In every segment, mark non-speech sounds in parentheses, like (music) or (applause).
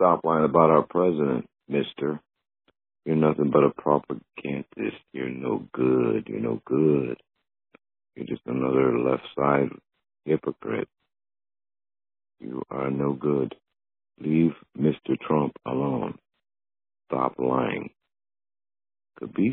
Stop lying about our president, mister. You're nothing but a propagandist. You're no good. You're no good. You're just another left side hypocrite. You are no good. Leave Mr. Trump alone. Stop lying. Capiche?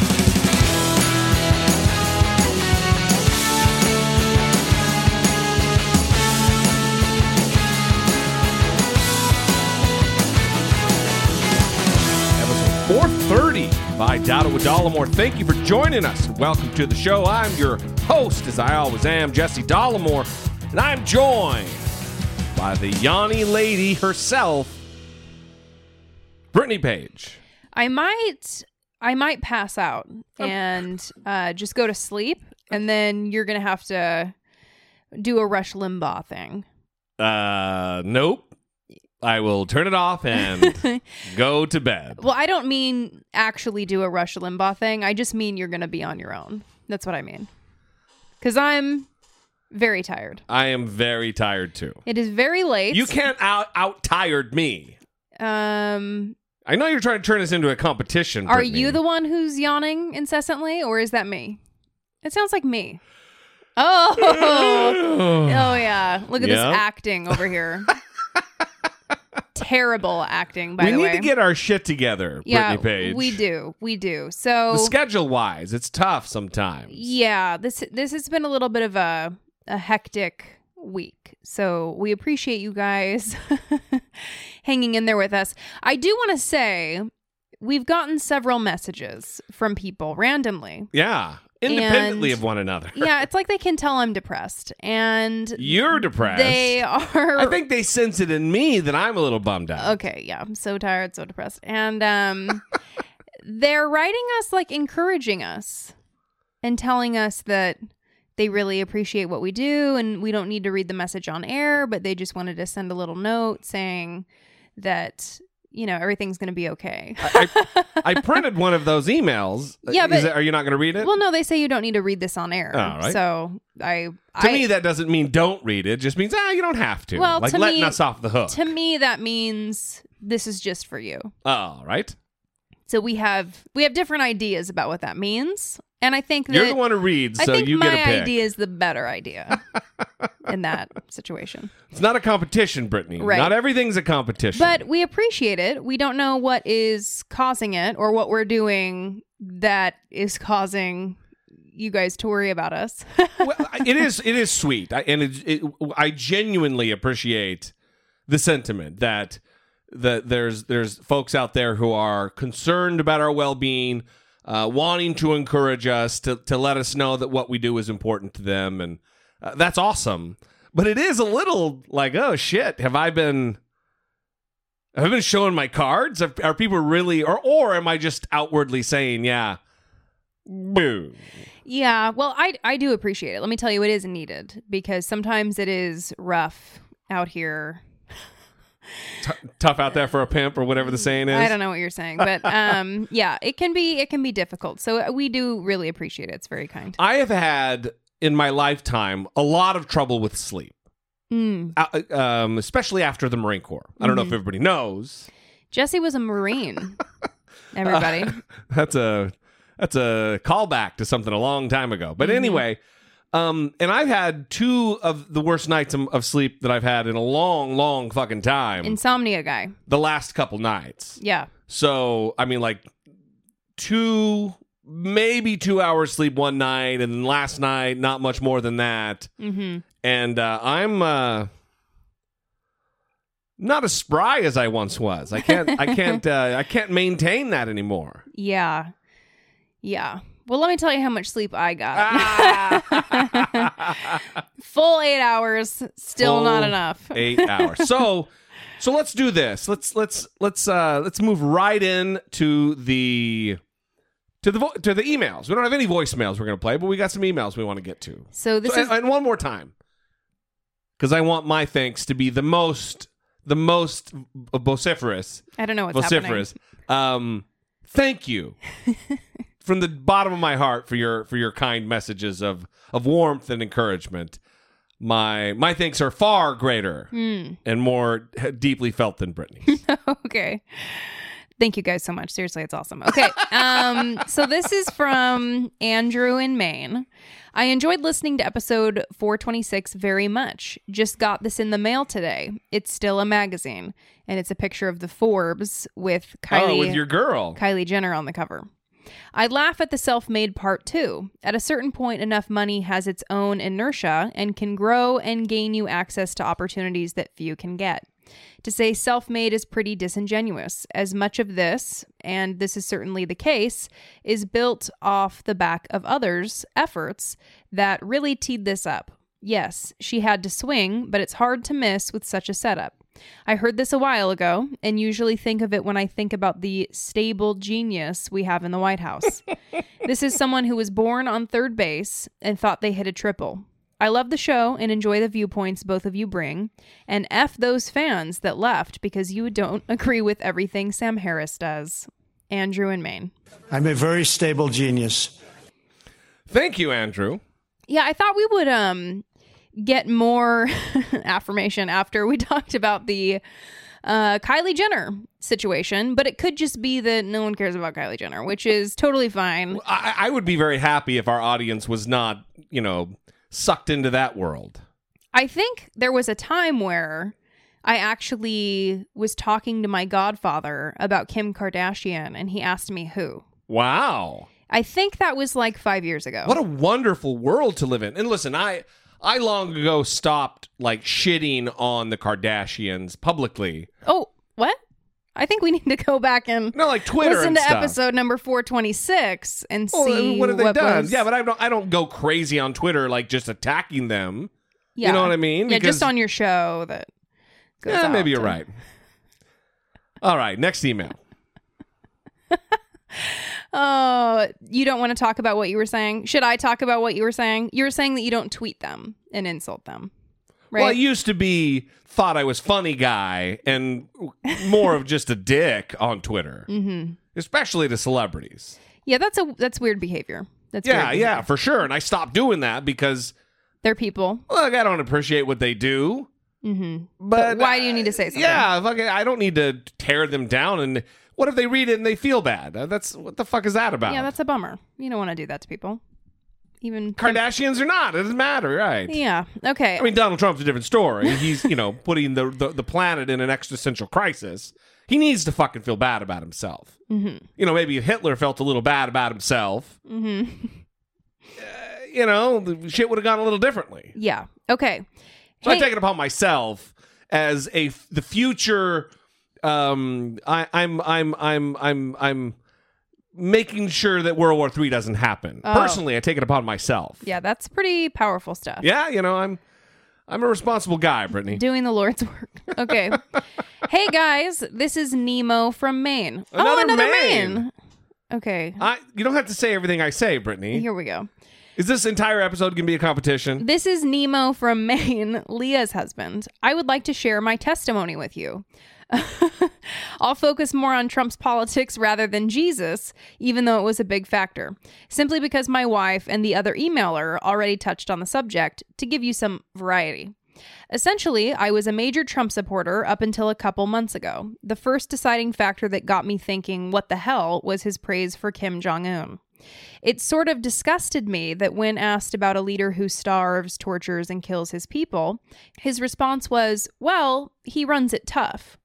430 by Dada Dollemore. Thank you for joining us. Welcome to the show. I'm your host, as I always am, Jesse Dollemore, and I'm joined by the Yanni lady herself, Brittany Page. I might I might pass out and uh, just go to sleep, and then you're gonna have to do a Rush Limbaugh thing. Uh, nope. I will turn it off and (laughs) go to bed. Well, I don't mean actually do a Rush Limbaugh thing. I just mean you're gonna be on your own. That's what I mean. Because I'm very tired. I am very tired too. It is very late. You can't out out tired me. Um, I know you're trying to turn this into a competition. are Brittany. you the one who's yawning incessantly, or is that me? It sounds like me. Oh, (laughs) oh yeah. Look at this acting over here. (laughs) Terrible acting, by we the way, we need to get our shit together, yeah, Brittany Page. we do. We do. So schedule wise, it's tough sometimes. yeah, this this has been a little bit of a a hectic week. So we appreciate you guys (laughs) hanging in there with us. I do want to say we've gotten several messages from people randomly. Yeah. Independently And- of one another. (laughs) Yeah, it's like they can tell I'm depressed and You're depressed. they are I think they sense it in me that I'm a little bummed out. Okay, yeah, I'm so tired, so depressed. And um (laughs) they're writing us like encouraging us and telling us that they really appreciate what we do and we don't need to read the message on air, but they just wanted to send a little note saying that you know everything's going to be okay. I, (laughs) I printed one of those emails. Yeah, but- it- are you not going to read it? well, no, they say you don't need to read this on air. All right. So I to I, me, that doesn't mean don't read it. It just means, ah, you don't have to. Well, like to letting me- us off the hook. to me that means this is just for you. All right. So we have we have different ideas about what that means, and I think that You're the one who reads, I so think you my get a pick. idea is the better idea (laughs) in that situation. It's not a competition, Brittany. Right. Not everything's a competition. But we appreciate it. We don't know what is causing it or what we're doing that is causing you guys to worry about us. well, (laughs) it is it is sweet, I, and it, it, I genuinely appreciate the sentiment that that there's there's folks out there who are concerned about our well being, uh, wanting to encourage us to to let us know that what we do is important to them, and uh, that's awesome. But it is a little like, oh shit, have I been? Have I been showing my cards? Are, are people really, or or am I just outwardly saying, yeah, boo? yeah, well, I I do appreciate it. Let me tell you it is needed because sometimes it is rough out here. Tough out there for a pimp or whatever the saying is. I don't know what you're saying, but um (laughs) yeah, it can be it can be difficult. So we do really appreciate it. It's very kind. I have had in my lifetime a lot of trouble with sleep, Mm. uh, um, especially after the Marine Corps. I don't know Mm-hmm. if everybody knows. Jesse was a Marine. (laughs) Everybody. (laughs) That's a that's a callback to something a long time ago. But anyway, um, and I've had two of the worst nights of, of sleep that I've had in a long, long fucking time. Insomnia guy. the last couple nights. Yeah. So I mean, like two maybe two hours sleep one night, and then last night not much more than that. Mm-hmm. And uh, I'm uh, not as spry as I once was. I can't. I can't. (laughs) Uh, I can't maintain that anymore. Yeah. Yeah. Well, let me tell you how much sleep I got. Ah. (laughs) Full eight hours, still not enough. Eight hours. So, so let's do this. Let's let's let's uh let's move right in to the to the vo- to the emails. We don't have any voicemails we're gonna play, but we got some emails we want to get to. So this So, is and, and one more time, because I want my thanks to be the most the most vociferous I don't know what's vociferous. Um, thank you (laughs) from the bottom of my heart for your for your kind messages of of warmth and encouragement. My my thanks are far greater happening. and more deeply felt than Brittany's. (laughs) Okay. Thank you guys so much. Seriously, it's awesome. Okay. Um, (laughs) so this is from Andrew in Maine. I enjoyed listening to episode 426 very much. Just got this in the mail today. It's still a magazine, and it's a picture of the Forbes with Kylie. oh, with your girl. Kylie Jenner on the cover. I laugh at the self made part too. At a certain point, enough money has its own inertia and can grow and gain you access to opportunities that few can get. To say self made is pretty disingenuous, as much of this, and this is certainly the case, is built off the back of others' efforts that really teed this up. Yes, she had to swing, but it's hard to miss with such a setup. I heard this a while ago and usually think of it when I think about the stable genius we have in the White House. (laughs) this is someone who was born on third base and thought they hit a triple. I love the show and enjoy the viewpoints both of you bring. And F those fans that left because you don't (laughs) agree with everything Sam Harris does. Andrew in Maine. I'm a very stable genius. Thank you, Andrew. Yeah, I thought we would um get more (laughs) affirmation after we (laughs) talked about the uh, Kylie Jenner situation, but it could just be that no one cares about Kylie Jenner, which is totally fine. I, I would be very happy if our audience was not, you know, sucked into that world. I think there was a time where I actually was talking to my godfather about Kim Kardashian, and he asked me who. Wow. I think that was like five years ago. What a wonderful world to live in. And listen, I I long ago stopped like shitting on the Kardashians publicly. oh, what? I think we need to go back and No, like Twitter listen and to stuff. episode number 426 and Well, see what have they done? was- Yeah, but I don't I don't go crazy on Twitter like just attacking them. Yeah. You know what I mean? Yeah, Because- just on your show that Yeah, maybe you're to- right. All right, next email. (laughs) Oh, you don't want to talk about what you were saying? Should I talk about what you were saying? You were saying that you don't tweet them and insult them. Right? Well, I used to be thought I was funny guy and more of just a dick on Twitter, mm-hmm. especially to celebrities. yeah, that's a that's weird behavior. That's Yeah, weird yeah, for sure. And I stopped doing that because They're people. look, I don't appreciate what they do. Mm-hmm. But, why do you need to say something? Yeah, fucking, I don't need to tear them down. And what if they read it and they feel bad? Uh, That's what the fuck is that about? Yeah, that's a bummer. You don't want to do that to people. Even Kardashians or not, it doesn't matter, right? Yeah. Okay. I mean, Donald Trump's a different story. He's, you know, (laughs) putting the, the, the planet in an existential crisis. He needs to fucking feel bad about himself. mm-hmm. You know, maybe if Hitler felt a little bad about himself, Mm-hmm. (laughs) uh, you know, the shit would have gone a little differently. Yeah. Okay. So I Hey- take it upon myself as a f- the future. Um, I, I'm I'm I'm I'm I'm making sure that World War Three doesn't happen. Oh. Personally, I take it upon myself. Yeah, that's pretty powerful stuff. Yeah, you know, I'm I'm a responsible guy, Brittany. Doing the Lord's work. (laughs) Okay. hey guys, this is Nemo from Maine. oh, Another another Maine. Maine. Okay. I you don't have to say everything I say, Brittany. Here we go. Is this entire episode gonna be a competition? This is Nemo from (laughs) Maine, Leah's husband. I would like to share my testimony with you. (laughs) I'll focus more on Trump's politics rather than Jesus, even though it was a big factor, simply because my wife and the other emailer already touched on the subject to give you some variety. Essentially, I was a major Trump supporter up until a couple months ago. The first deciding factor that got me thinking, what the hell, was his praise for Kim Jong un. It sort of disgusted me that when asked about a leader who starves, tortures, and kills his people, his response was, well, he runs it tough.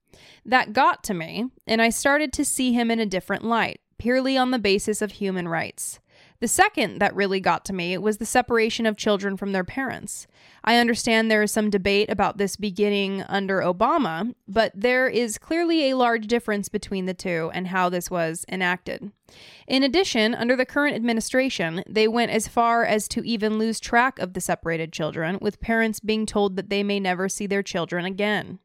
That got to me, and I started to see him in a different light. purely on the basis of human rights. The second that really got to me was the separation of children from their parents. I understand there is some debate about this beginning under Obama, but there is clearly a large difference between the two and how this was enacted. In addition, under the current administration, they went as far as to even lose track of the separated children, with parents being told that they may never see their children again.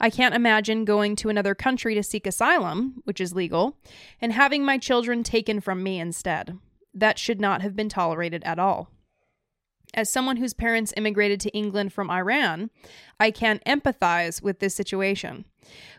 I can't imagine going to another country to seek asylum, which is legal, and having my children taken from me instead. That should not have been tolerated at all. As someone whose parents immigrated to England from Iran, I can empathize with this situation.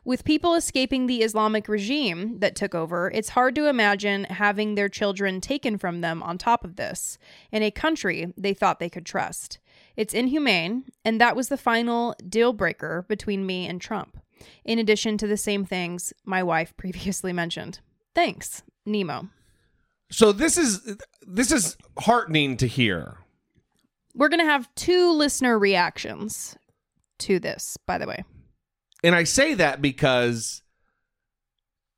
With people escaping the Islamic regime that took over, it's hard to imagine having their children taken from them on top of this, in a country they thought they could trust. It's inhumane, and that was the final deal breaker between me and Trump, in addition to the same things my wife (laughs) previously mentioned. Thanks, Nemo. So this is this is heartening to hear. We're going to have two listener reactions to this, by the way. And I say that because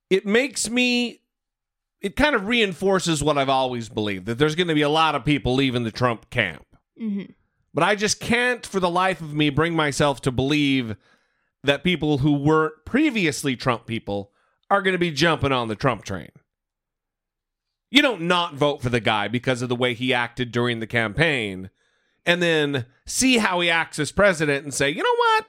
it makes me it kind of reinforces what I've always believed that there's going to be a lot of people leaving the Trump camp. Mm-hmm. But I just can't for the life of me bring myself to believe that people who weren't previously Trump people are going to be jumping on the Trump train. You don't not vote for the guy because of the way he acted during the campaign and then see how he acts as president and say, you know what?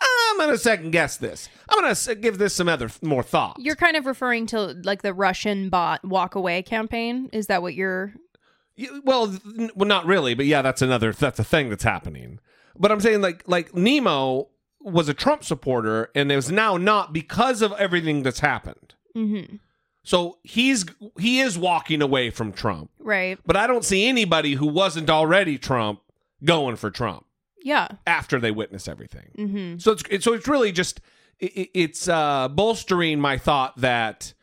I'm going to second guess this. I'm going to give this some other more thought. You're kind of referring to like the Russian bot walk away campaign. Is that what you're You- well, well, not really, but yeah, that's another that's a thing that's happening. But I'm saying like like Nemo was a Trump supporter and is now not because of everything that's happened. mm-hmm. So he's he is walking away from Trump. right? But I don't see anybody who wasn't already Trump going for Trump Yeah. after they witness everything. Mm-hmm. So it's, it's so it's really just i- i it's uh, bolstering my thought that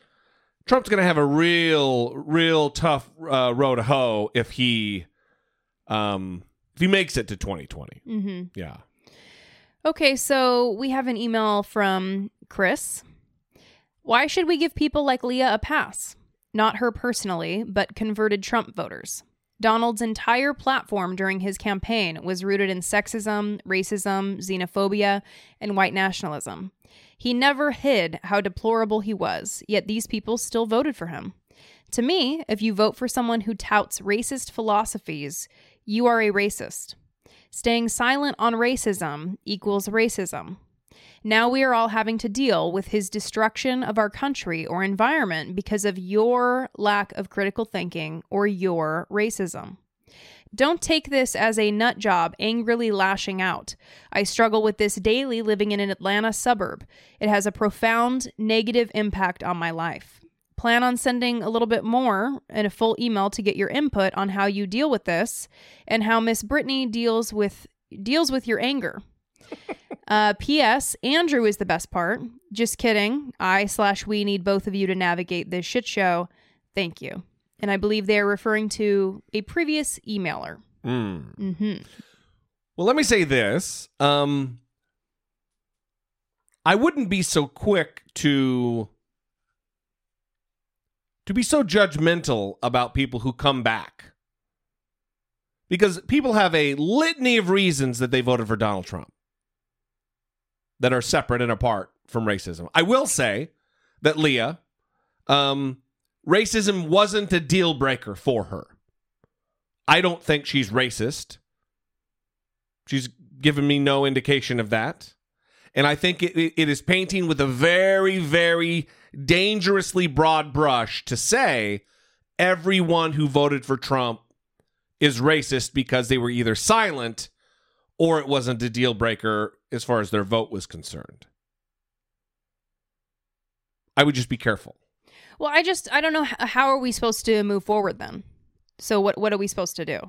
Trump's going to have a real real tough uh, road to hoe if he um if he makes it to 2020. Mm-hmm. Yeah. Okay, so we have an email from Chris. Why should we give people like Leah a pass? Not her personally, but converted Trump voters. Donald's entire platform during his campaign was rooted in sexism, racism, xenophobia, and white nationalism. He never hid how deplorable he was, yet these people still voted for him. To me, if you vote for someone who touts racist philosophies, you are a racist. Staying silent on racism equals racism. Now we are all having to deal with his destruction of our country or environment because of your lack of critical thinking or your racism. Don't take this as a nut job angrily lashing out. I struggle with this daily living in an Atlanta suburb. It has a profound negative impact on my life. Plan on sending a little bit more in a full email to get your input on how you deal with this and how Miss Brittany deals with deals with your anger. (laughs) Uh, P.S. Andrew is the best part. Just kidding. I slash we need both of you to navigate this shit show. Thank you. And I believe they are referring to a previous emailer. Mm. hmm Well, let me say this. Um I wouldn't be so quick to to be so judgmental about people who come back. Because people have a litany of reasons that they voted for Donald Trump that are separate and apart from racism. I will say that Leah, um, racism wasn't a deal breaker for her. I don't think she's racist. She's given me no indication of that. And I think it, it is painting with a very, very dangerously broad brush to say everyone who voted for Trump is racist because they were either silent or it wasn't a deal breaker as far as their vote was concerned. I would just be careful. Well, I just I don't know how are we supposed to move forward then. So what what are we supposed to do?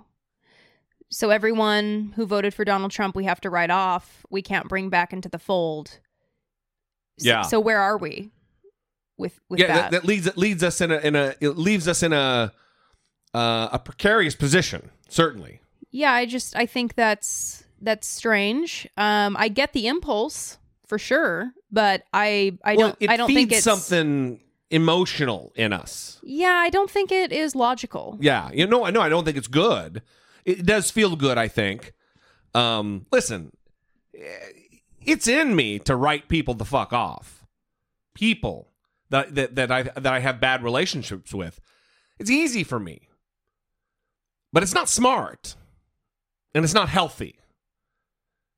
So everyone who voted for Donald Trump, we have to write off. We can't bring back into the fold. S- Yeah. So where are we with with yeah, that? that, that leads it leads us in a in a it leaves us in a uh, a precarious position. Certainly. yeah, I just I think that's that's strange. Um, I get the impulse for sure, but I I well, don't it I don't feeds think it's something. Emotional in us. Yeah, I don't think it is logical. Yeah, you know, I know. I don't think it's good. It does feel good. I think. Um, listen, it's in me to write people the fuck off. People that that that I that I have bad relationships with. It's easy for me, but it's not smart, and it's not healthy.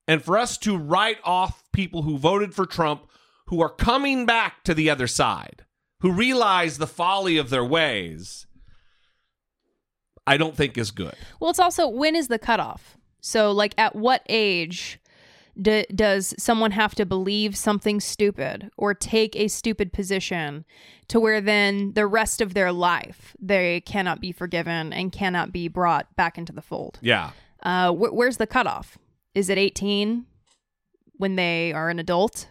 And for us to write off people who voted for Trump, who are coming back to the other side, who realize the folly of their ways, I don't think is good. Well, it's also when is the cutoff? So, like, at what age does someone have to believe something stupid or take a stupid position to where then the rest of their life they cannot be forgiven and cannot be brought back into the fold? Yeah. Uh, wh- where's the cutoff? Is it 18 when they are an adult?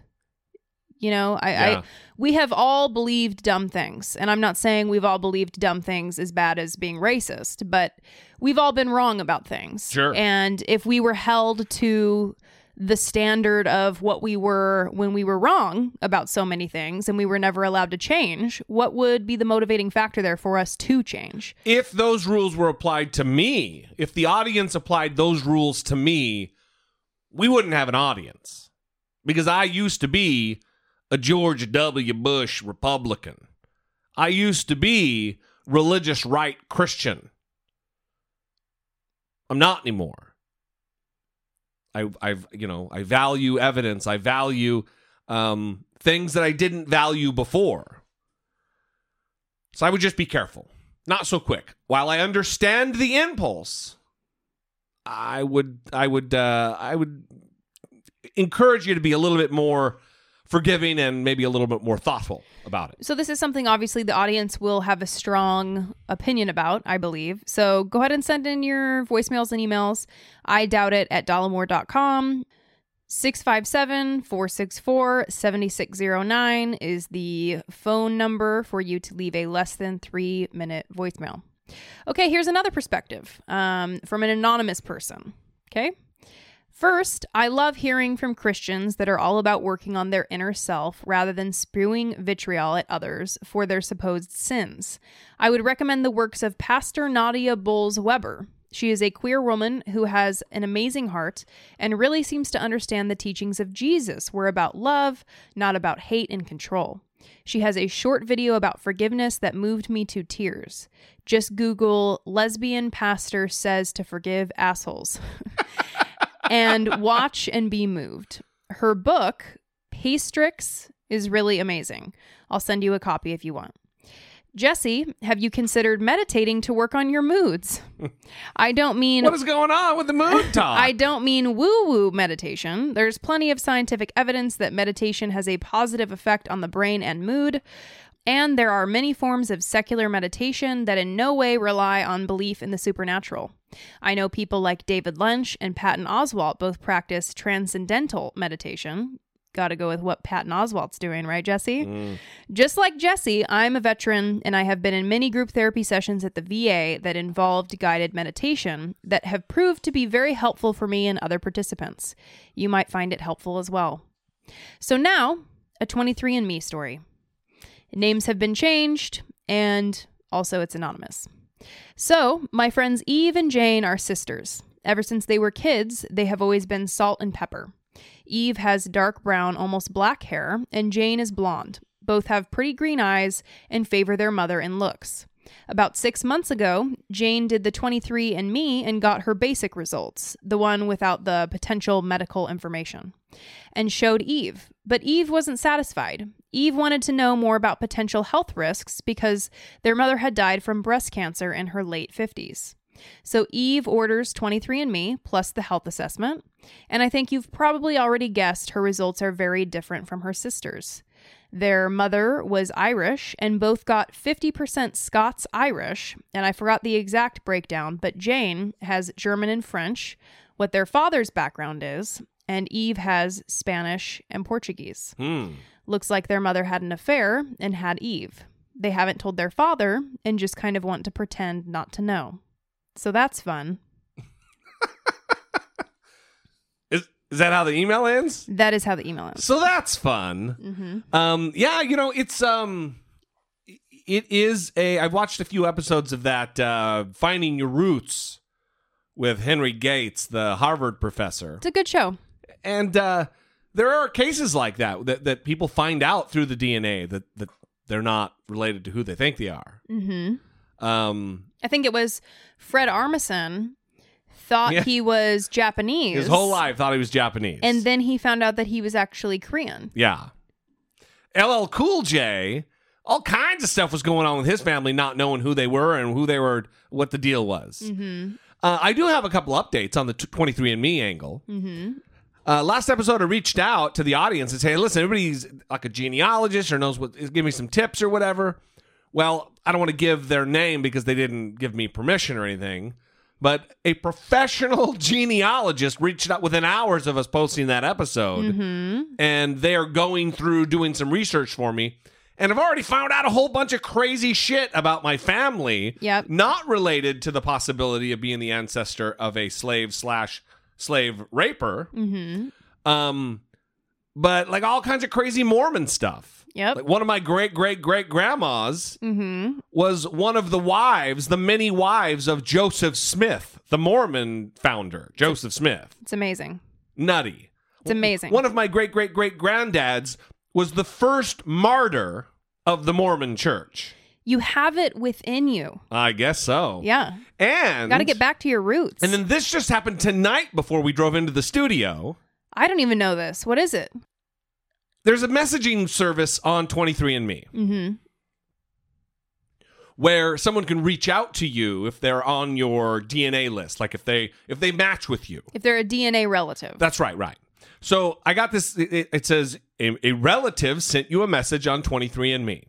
You know, I, Yeah. I we have all believed dumb things, and I'm not saying we've all believed dumb things as bad as being racist, but we've all been wrong about things. Sure. And if we were held to the standard of what we were when we were wrong about so many things and we were never allowed to change, what would be the motivating factor there for us to change? if those rules were applied to me, if the audience applied those rules to me, we wouldn't have an audience because I used to be a George W. Bush Republican. I used to be religious right Christian. I'm not anymore. I, I've, you know, I value evidence. I value um, things that I didn't value before. So I would just be careful not so quick. While I understand the impulse, I would I would uh, I would encourage you to be a little bit more forgiving and maybe a little bit more thoughtful about it. So this is something obviously the audience will have a strong opinion about, I believe. So go ahead and send in your voicemails and emails. I doubt it at dollemore.com. 657-464-7609 is the phone number for you to leave a less than three minute voicemail. Okay, here's another perspective um, from an anonymous person. Okay. First, I love hearing from Christians that are all about working on their inner self rather than spewing vitriol at others for their supposed sins. I would recommend the works of Pastor Nadia Bolz-Weber. She is a queer woman who has an amazing heart and really seems to understand the teachings of Jesus were about love, not about hate and control. She has a short video about forgiveness that moved me to tears. Just Google lesbian pastor says to forgive assholes. (laughs) and watch and be moved. Her book, Pastrix, is really amazing. I'll send you a copy if you want. Jesse, have you considered meditating to work on your moods? I don't mean What is going on with the mood (laughs) talk? I don't mean woo woo meditation. There's plenty of scientific evidence that meditation has a positive effect on the brain and mood. And there are many forms of secular meditation that in no way rely on belief in the supernatural. I know people like David Lynch and Patton Oswalt both practice transcendental meditation. Got to go with what Patton Oswalt's doing, right, Jesse? Mm. Just like Jesse, I'm a veteran and I have been in many group therapy sessions at the VA that involved guided meditation that have proved to be very helpful for me and other participants. You might find it helpful as well. So now, a 23andMe story. Names have been changed, and also it's anonymous. So, my friends Eve and Jane are sisters. Ever since they were kids, they have always been salt and pepper. Eve has dark brown, almost black hair, and Jane is blonde. Both have pretty green eyes and favor their mother in looks. About six months ago, Jane did the 23andMe and got her basic results, the one without the potential medical information, and showed Eve. But Eve wasn't satisfied. Eve wanted to know more about potential health risks because their mother had died from breast cancer in her late 50s. So Eve orders 23andMe plus the health assessment, and I think you've probably already guessed her results are very different from her sisters. Their mother was Irish and both got 50% Scots Irish, and I forgot the exact breakdown, but Jane has German and French, what their father's background is, and Eve has Spanish and Portuguese. Hmm. Looks like their mother had an affair and had Eve. They haven't told their father and just kind of want to pretend not to know. So that's fun. (laughs) Is is that how the email ends? That is how the email ends. So that's fun. hmm Um, yeah, you know, it's um, it is a. I've watched a few episodes of that uh, Finding Your Roots with Henry Gates, the Harvard professor, It's a good show. and uh, there are cases like that, that that people find out through the DNA that that they're not related to who they think they are. Mm-hmm. Um, I think it was Fred Armisen thought Yeah. he was Japanese his whole life thought he was Japanese, and then he found out that he was actually Korean. Yeah. LL Cool J, all kinds of stuff was going on with his family, not knowing who they were and who they were, what the deal was. Mm-hmm. Uh, I do have a couple updates on the t- 23andMe angle. Mm-hmm. Uh, last episode, I reached out to the audience and say, hey, listen, everybody's like a genealogist or knows what, give me some tips or whatever. Well, I don't want to give their name because they didn't give me permission or anything. But a professional (laughs) genealogist reached out within hours of us posting that episode Mm-hmm. and they are going through doing some research for me. And I've already found out a whole bunch of crazy shit about my family, Yep. not related to the possibility of being the ancestor of a slave slash slave raper, Mm-hmm. um, but like all kinds of crazy Mormon stuff. Yep. Like one of my great great great grandmas Mm-hmm. was one of the wives, the many wives of Joseph Smith, the Mormon founder, Joseph Smith. It's amazing. Nutty. It's amazing. One of my great great great granddads was the first martyr of the Mormon church. You have it within you. I guess so. Yeah. And Got to get back to your roots. And then this just happened tonight before we drove into the studio. I don't even know this. What is it? There's a messaging service on 23andMe Mm-hmm. where someone can reach out to you if they're on your DNA list, like if they if they match with you. If they're a DNA relative. That's right, right. So I got this. It, it says a, a relative sent you a message on 23andMe.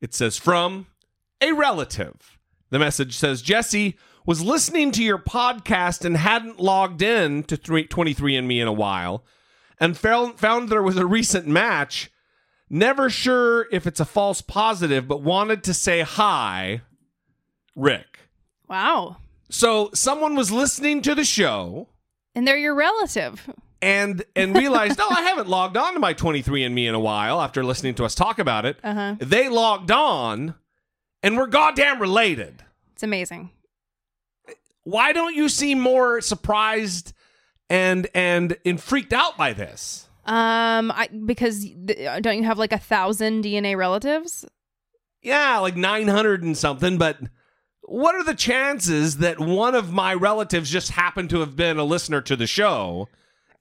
It says from a relative. The message says Jesse was listening to your podcast and hadn't logged in to 3, 23andMe in a while, and found found there was a recent match. Never sure if it's a false positive, but wanted to say hi, Rick. wow. So someone was listening to the show And they're your relative. and and realized, oh, I haven't logged on to my 23andMe in a while after listening to us talk about it. Uh-huh. They logged on and we're goddamn related. It's amazing. Why don't you seem more surprised and and and freaked out by this? Um, I because th- don't you have like a thousand DNA relatives? Yeah, like 900 and something, but what are the chances that one of my relatives just happened to have been a listener to the show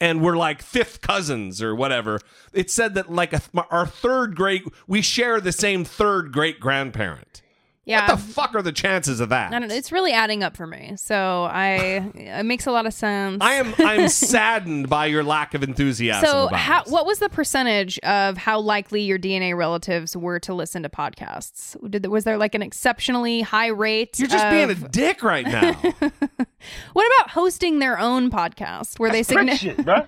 and we're like fifth cousins or whatever? It said that like a, our third great, we share the same third great grandparent. Yeah. What the fuck are the chances of that? I don't know. It's really adding up for me. So I (laughs) it makes a lot of sense. I am I'm (laughs) saddened by your lack of enthusiasm. So, about how, what was the percentage of how likely your DNA relatives were to listen to podcasts? Did was there like an exceptionally high rate? You're just being a dick right now. (laughs) What about hosting their own podcast? Were they prick shit, bruh.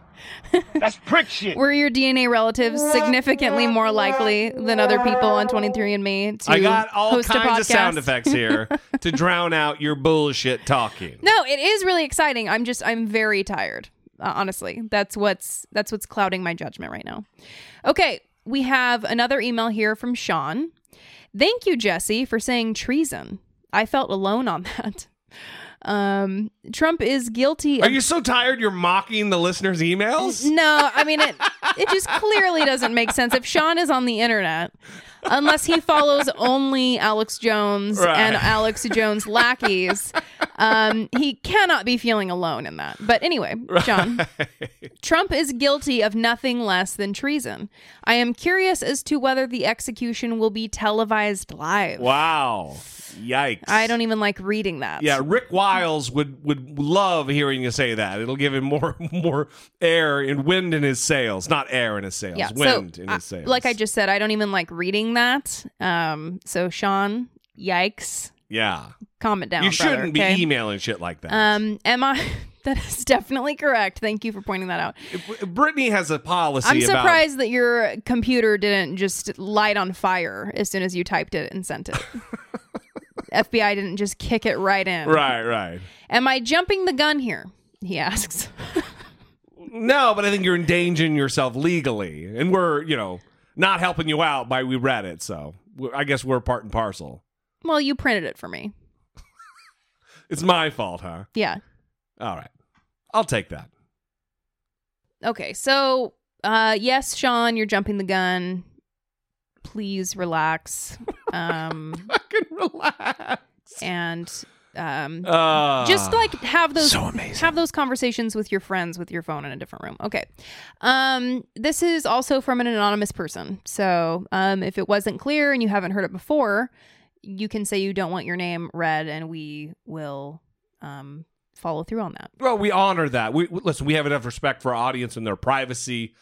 That's prick shit. Were your DNA relatives significantly more likely than other people on 23andMe to I got all host a podcast? of sound effects here (laughs) to drown out your bullshit talking. No, it is really exciting. I'm just I'm very tired. Uh, honestly, that's what's that's what's clouding my judgment right now. Okay, we have another email here from Sean. Thank you, Jesse, for saying treason. I felt alone on (laughs) that. Um, Trump is guilty. Are you so tired you're mocking the listeners' emails? No, I mean it. It just clearly doesn't make sense if Sean is on the internet, unless he follows only Alex Jones Right. and Alex Jones lackeys. Um, he cannot be feeling alone in that. But anyway, Sean, Trump is guilty of nothing less than treason. I am curious as to whether the execution will be televised live. Wow. Yikes. I don't even like reading that. Yeah, Rick Wiles would would love hearing you say that. It'll give him more (laughs) more air and wind in his sails. Not air in his sails, yeah. wind so, in his sails. like I just said, I don't even like reading that. Um, so Sean, yikes. Yeah. Calm it down. you brother, shouldn't okay? be emailing shit like that. Um, am I? (laughs) that is definitely correct. Thank you for pointing that out. Brittany has a policy I'm about surprised that your computer didn't just light on fire as soon as you typed it and sent it. (laughs) FBI didn't just kick it right in. Right, right. Am I jumping the gun here? He asks. (laughs) No, but I think you're endangering yourself legally. And we're, you know, not helping you out by we read it, so I guess we're part and parcel. Well, you printed it for me. (laughs) It's my fault, huh? Yeah. All right. I'll take that. Okay, so uh yes, Sean, you're jumping the gun. Please relax. Um (laughs) Fucking relax. and um Uh, just like have those so have those conversations with your friends with your phone in a different room. Okay. Um this is also from an anonymous person. So, um if it wasn't clear and you haven't heard it before, you can say you don't want your name read and we will um follow through on that. Well, we honor that. We we- listen. We have enough respect for our audience and their privacy.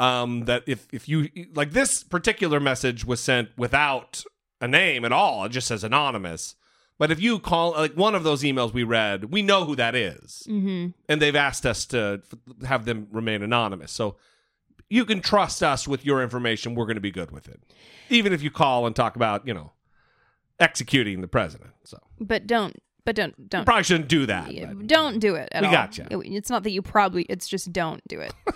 Um, that if if you like this particular message was sent without a name at all, it just says anonymous. But if you call like one of those emails we read, we know who that is, Mhm. and they've asked us to f- have them remain anonymous. So you can trust us with your information. We're going to be good with it, even if you call and talk about you know executing the president. So But don't but don't don't probably shouldn't do that. Yeah, but- don't do it at We all. gotcha. It- It's not that you probably. It's just don't do it. (laughs)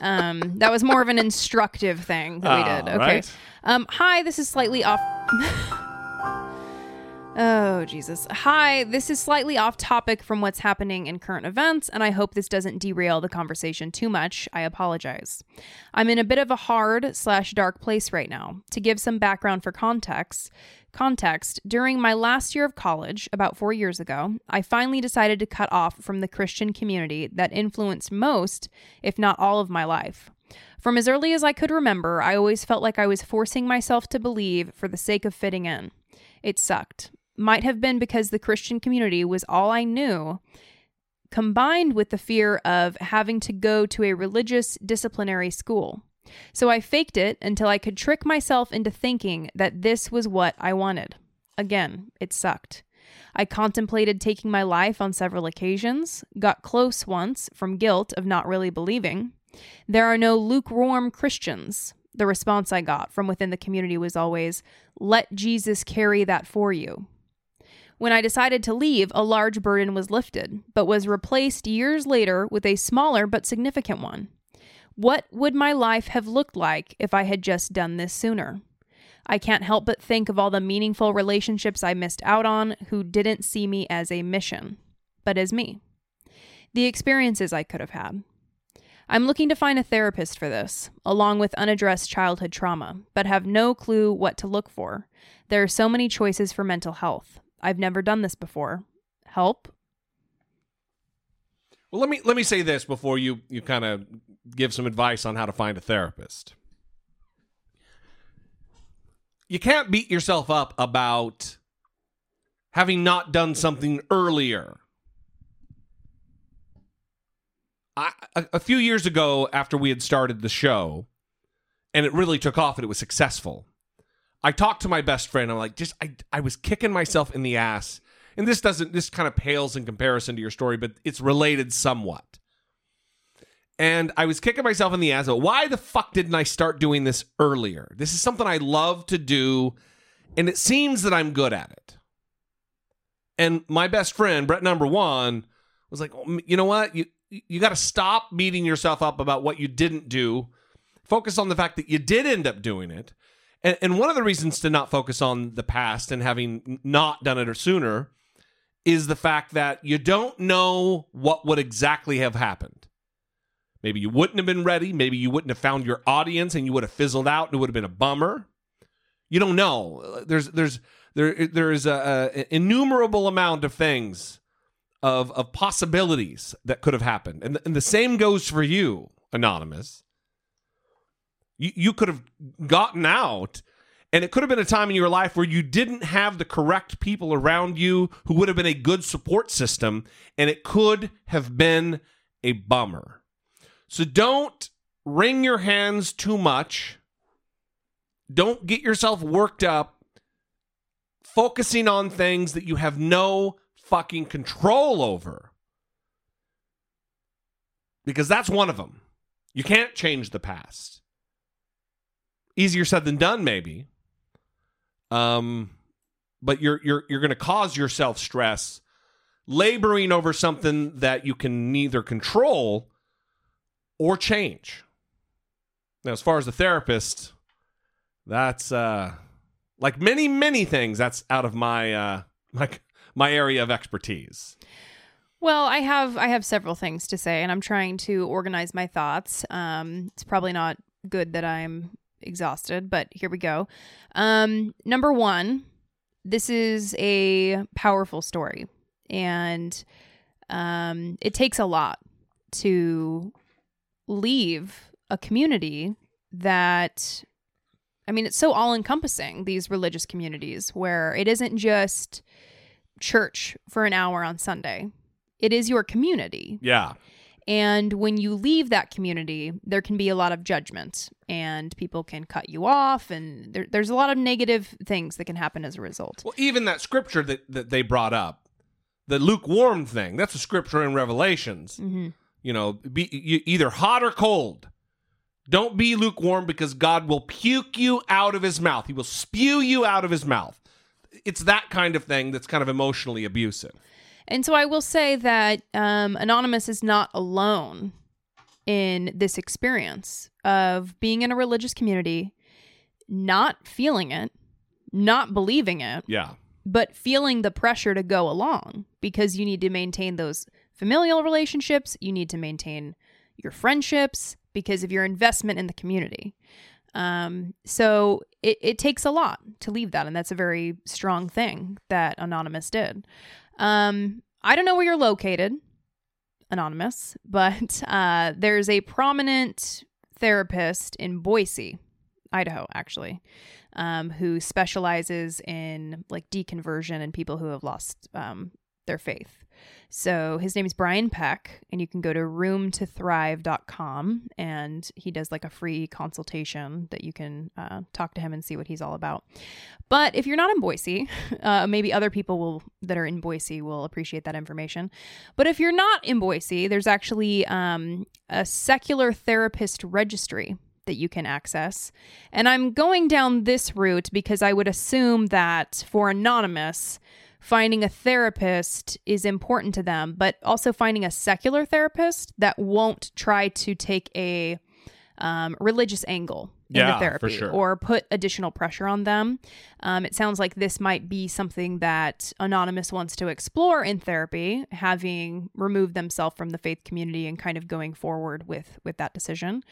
um, that was more of an instructive thing that we did. All Okay. right. Um, hi, this is slightly off. (laughs) oh Jesus. Hi, this is slightly off topic from what's happening in current events, and I hope this doesn't derail the conversation too much. I apologize. I'm in a bit of a hard slash dark place right now. To give some background for context, context, during my last year of college, about four years ago, I finally decided to cut off from the Christian community that influenced most, if not all, of my life. From as early as I could remember, I always felt like I was forcing myself to believe for the sake of fitting in. It sucked. Might have been because the Christian community was all I knew, combined with the fear of having to go to a religious disciplinary school. So I faked it until I could trick myself into thinking that this was what I wanted. Again, it sucked. I contemplated taking my life on several occasions, got close once from guilt of not really believing. There are no lukewarm Christians. The response I got from within the community was always, let Jesus carry that for you. When I decided to leave, a large burden was lifted, but was replaced years later with a smaller but significant one. What would my life have looked like if I had just done this sooner? I can't help but think of all the meaningful relationships I missed out on who didn't see me as a mission, but as me. The experiences I could have had. I'm looking to find a therapist for this, along with unaddressed childhood trauma, but have no clue what to look for. There are so many choices for mental health. I've never done this before. Help? Well, let me let me say this before you you kind of give some advice on how to find a therapist. You can't beat yourself up about having not done something earlier. I, a, a few years ago, after we had started the show, and it really took off and it was successful, I talked to my best friend. I'm like, just I, I was kicking myself in the ass. And this doesn't this kind of pales in comparison to your story but it's related somewhat. And i was kicking myself in the ass of why the fuck didn't i start doing this earlier? This is something i love to do and it seems that i'm good at it. And my best friend brett number one was like "Oh, you know what? You you got to stop beating yourself up about what you didn't do. Focus on the fact that you did end up doing it and, and one of the reasons to not focus on the past and having not done it or sooner is the fact that you don't know what would exactly have happened. Maybe you wouldn't have been ready. Maybe you wouldn't have found your audience and you would have fizzled out and it would have been a bummer. You don't know. There's there's there there is a, innumerable amount of things of of possibilities that could have happened. And, and the same goes for you, anonymous. You you could have gotten out and it could have been a time in your life where you didn't have the correct people around you who would have been a good support system, and it could have been a bummer. So don't wring your hands too much. Don't get yourself worked up focusing on things that you have no fucking control over. Because that's one of them. You can't change the past. Easier said than done, maybe. Um, but you're you're you're going to cause yourself stress, laboring over something that you can neither control or change. Now, as far as the therapist, that's uh, Like many, many things, that's out of my uh, my my area of expertise. Well, I have I have several things to say, and I'm trying to organize my thoughts. Um, it's probably not good that I'm exhausted, but here we go. Um, number one, this is a powerful story, and um, it takes a lot to leave a community that I mean, it's so all encompassing, these religious communities, where it isn't just church for an hour on Sunday, it is your community. Yeah. And when you leave that community, there can be a lot of judgment, and people can cut you off, and there, there's a lot of negative things that can happen as a result. Well, even that scripture that, that they brought up, the lukewarm thing, that's a scripture in Revelations. Mm-hmm. You know, be you, either hot or cold. Don't be lukewarm because God will puke you out of his mouth. He will spew you out of his mouth. It's that kind of thing that's kind of emotionally abusive. And so I will say that um, Anonymous is not alone in this experience of being in a religious community, not feeling it, not believing it, Yeah. but feeling the pressure to go along because you need to maintain those familial relationships, you need to maintain your friendships because of your investment in the community. Um, so it, it takes a lot to leave that, and that's a very strong thing that Anonymous did. Um, I don't know where you're located, Anonymous, (laughs) but uh, there's a prominent therapist in Boise, Idaho, actually, um, who specializes in like deconversion and people who have lost um, their faith. So his name is Brian Peck, and you can go to roomtothrive.com and he does like a free consultation that you can uh, talk to him and see what he's all about. But if you're not in Boise, (laughs) uh, maybe other people will that are in Boise will appreciate that information. But if you're not in Boise, there's actually um, a secular therapist registry that you can access. And I'm going down this route because I would assume that for Anonymous, finding a therapist is important to them, but also finding a secular therapist that won't try to take a um, religious angle Yeah, the for therapy sure. or put additional pressure on them. Um, it sounds like this might be something that Anonymous wants to explore in therapy, having removed themselves from the faith community and kind of going forward with with that decision.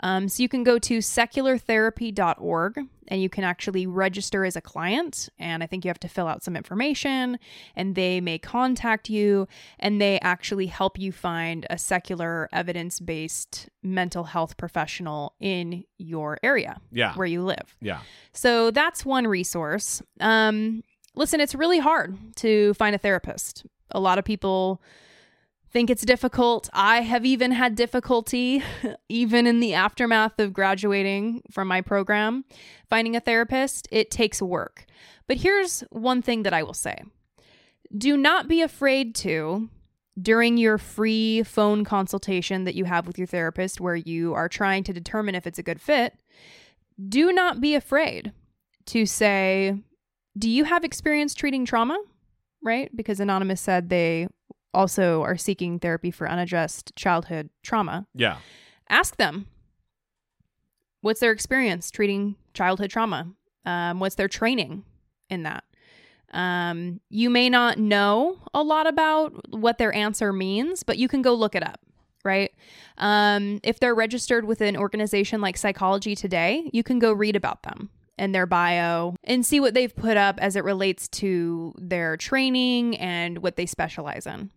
Um, so you can go to seculartherapy.org and you can actually register as a client. And I think you have to fill out some information and they may contact you and they actually help you find a secular evidence based mental health professional in your area Yeah. where you live. Yeah. So that's one resource. Um, listen, it's really hard to find a therapist. A lot of people think it's difficult. I have even had difficulty, (laughs) even in the aftermath of graduating from my program, finding a therapist. It takes work. But here's one thing that I will say do not be afraid to. During your free phone consultation that you have with your therapist, where you are trying to determine if it's a good fit, do not be afraid to say, Do you have experience treating trauma? Right? Because Anonymous said they also are seeking therapy for unaddressed childhood trauma. Yeah. Ask them what's their experience treating childhood trauma? Um, what's their training in that? Um, you may not know a lot about what their answer means, but you can go look it up, right? Um, if they're registered with an organization like Psychology Today, you can go read about them and their bio and see what they've put up as it relates to their training and what they specialize in.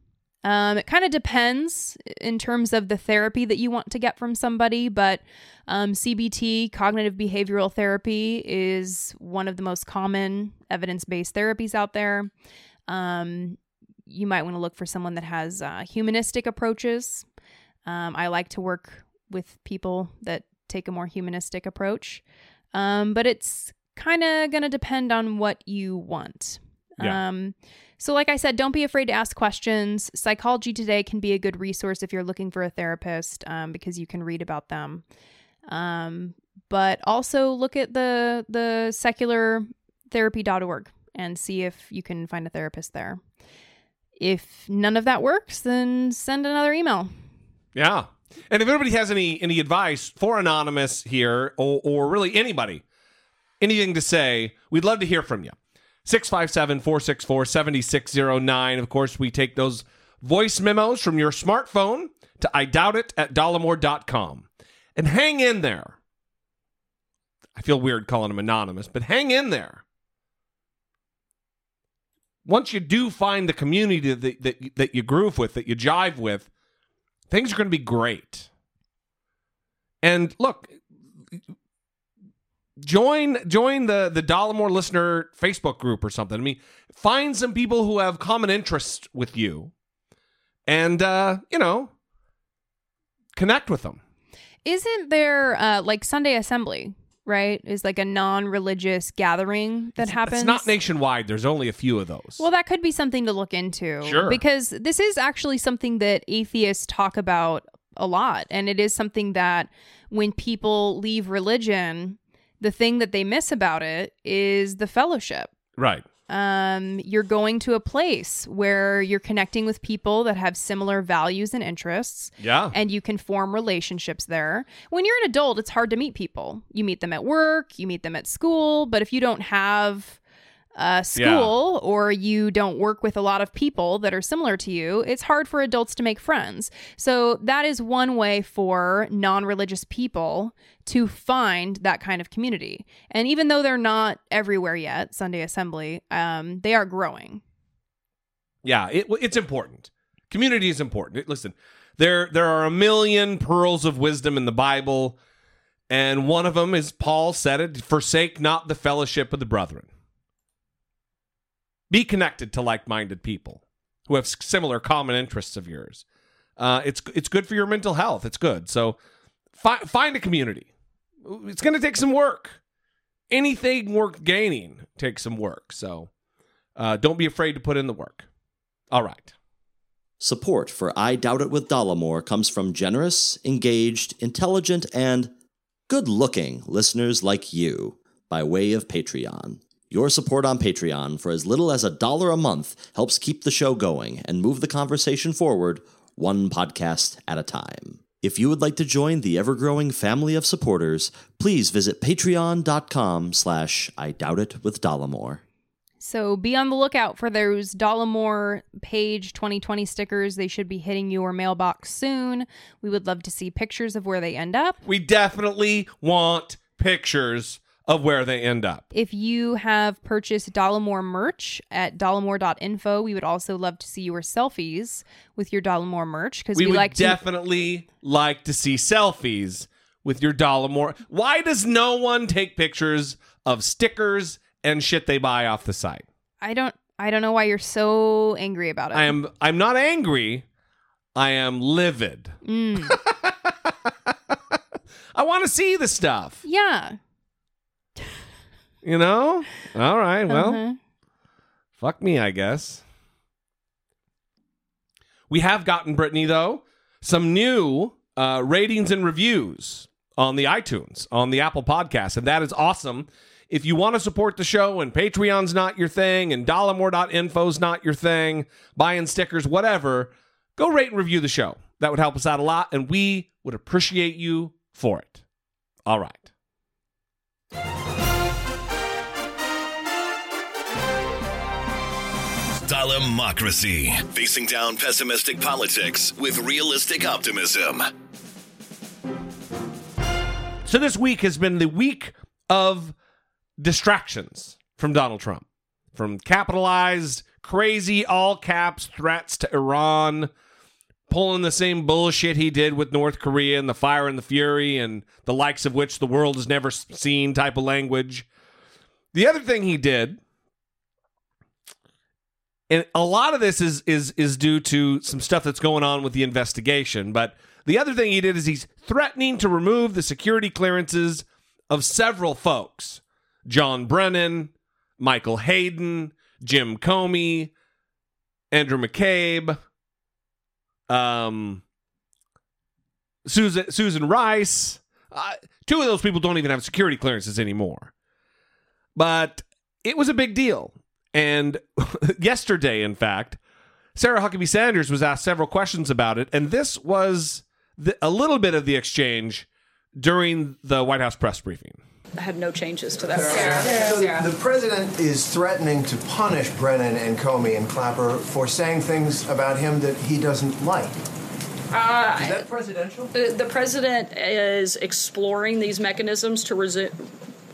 Um, it kind of depends in terms of the therapy that you want to get from somebody, but um, CBT, cognitive behavioral therapy, is one of the most common evidence based therapies out there. Um, you might want to look for someone that has uh, humanistic approaches. Um, I like to work with people that take a more humanistic approach, um, but it's kind of going to depend on what you want. Yeah. Um, so, like I said, don't be afraid to ask questions. Psychology Today can be a good resource if you're looking for a therapist um, because you can read about them. Um, but also look at the the seculartherapy.org and see if you can find a therapist there. If none of that works, then send another email. Yeah. And if anybody has any any advice for anonymous here or or really anybody, anything to say, we'd love to hear from you. 657 464 7609. Of course, we take those voice memos from your smartphone to I doubt it at dollemore.com. And hang in there. I feel weird calling them anonymous, but hang in there. Once you do find the community that, that, that you groove with, that you jive with, things are going to be great. And look, join join the the Dollemore listener Facebook group or something. I mean, find some people who have common interests with you, and uh, you know, connect with them. Isn't there uh, like Sunday assembly? Right, is like a non-religious gathering that happens. It's not nationwide. There's only a few of those. Well, that could be something to look into. Sure. Because this is actually something that atheists talk about a lot. And it is something that when people leave religion, the thing that they miss about it is the fellowship. right. Um, you're going to a place where you're connecting with people that have similar values and interests. Yeah. And you can form relationships there. When you're an adult, it's hard to meet people. You meet them at work, you meet them at school, but if you don't have a school or you don't work with a lot of people that are similar to you, it's hard for adults to make friends. So that is one way for non-religious people to find that kind of community. And even though they're not everywhere yet, Sunday Assembly, um, they are growing. Yeah, it, it's important. Community is important. Listen, there there are a million pearls of wisdom in the Bible, and one of them is Paul said it: "Forsake not the fellowship of the brethren." Be connected to like-minded people who have similar common interests of yours. Uh, it's it's good for your mental health. It's good. So fi- find a community. It's going to take some work. Anything worth gaining takes some work. So uh, don't be afraid to put in the work. All right. Support for I Doubt It with Dollemore comes from generous, engaged, intelligent, and good looking listeners like you by way of Patreon. Your support on Patreon for as little as a dollar a month helps keep the show going and move the conversation forward one podcast at a time. If you would like to join the ever-growing family of supporters, please visit patreon.com slash I Doubt It with Dollemore. So be on the lookout for those Dollemore Page 2020 stickers. They should be hitting your mailbox soon. We would love to see pictures of where they end up. We definitely want pictures of where they end up. If you have purchased Dollemore merch at dollemore.info, we would also love to see your selfies with your Dollemore merch because We, we, would like to. definitely like to see selfies with your Dollemore. Why does no one take pictures of stickers and shit they buy off the site? I don't. I don't know why you're so angry about it. I am I'm not angry. I am livid. Mm. (laughs) I want to see the stuff. yeah. You know? All right. Well, Uh-huh. fuck me, I guess. We have gotten, Brittany, though, some new uh, ratings and reviews on the iTunes, on the Apple Podcast, and that is awesome. If you want to support the show and Patreon's not your thing and dollemore.info's not your thing, buying stickers, whatever, go rate and review the show. That would help us out a lot, and we would appreciate you for it. All right. Dollemocracy. Facing down pessimistic politics with realistic optimism. So this week has been the week of distractions from Donald Trump, from capitalized, crazy, all caps threats to Iran, pulling the same bullshit he did with North Korea and the fire and the fury and the likes of which the world has never seen type of language. The other thing he did, and a lot of this is is is due to some stuff that's going on with the investigation, but the other thing he did is he's threatening to remove the security clearances of several folks. John Brennan, Michael Hayden, Jim Comey, Andrew McCabe, um, Susan Susan Rice. Uh, two of those people don't even have security clearances anymore. But it was a big deal. And (laughs) yesterday, in fact, Sarah Huckabee Sanders was asked several questions about it, and this was the, a little bit of the exchange during the White House press briefing. I had no changes to that. So the president is threatening to punish Brennan and Comey and Clapper for saying things about him that he doesn't like. Uh, Is that presidential? The, the president is exploring these mechanisms to resu-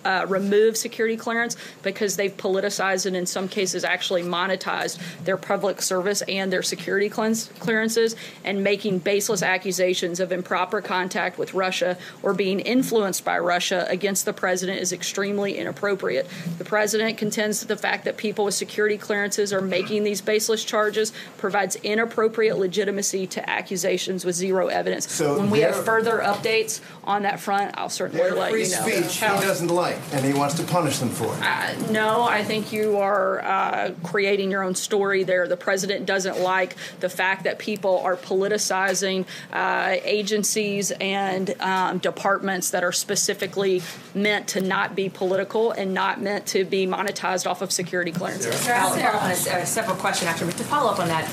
uh, remove security clearance because they've politicized and in some cases actually monetized their public service and their security cleanse- clearances and making baseless accusations of improper contact with Russia or being influenced by Russia against the president is extremely inappropriate. The president contends that the fact that people with security clearances are making these baseless charges provides inappropriate legitimacy to accusations with zero evidence. So when we have further updates on that front, I'll certainly let you know. speech How- he doesn't like, and he wants to punish them for it. uh, no, I think you are uh, creating your own story there. The president doesn't like the fact that people are politicizing uh, agencies and um, departments that are specifically meant to not be political and not meant to be monetized off of security clearances. Sarah, I'll follow up on a, a separate question actually, but to follow up on that,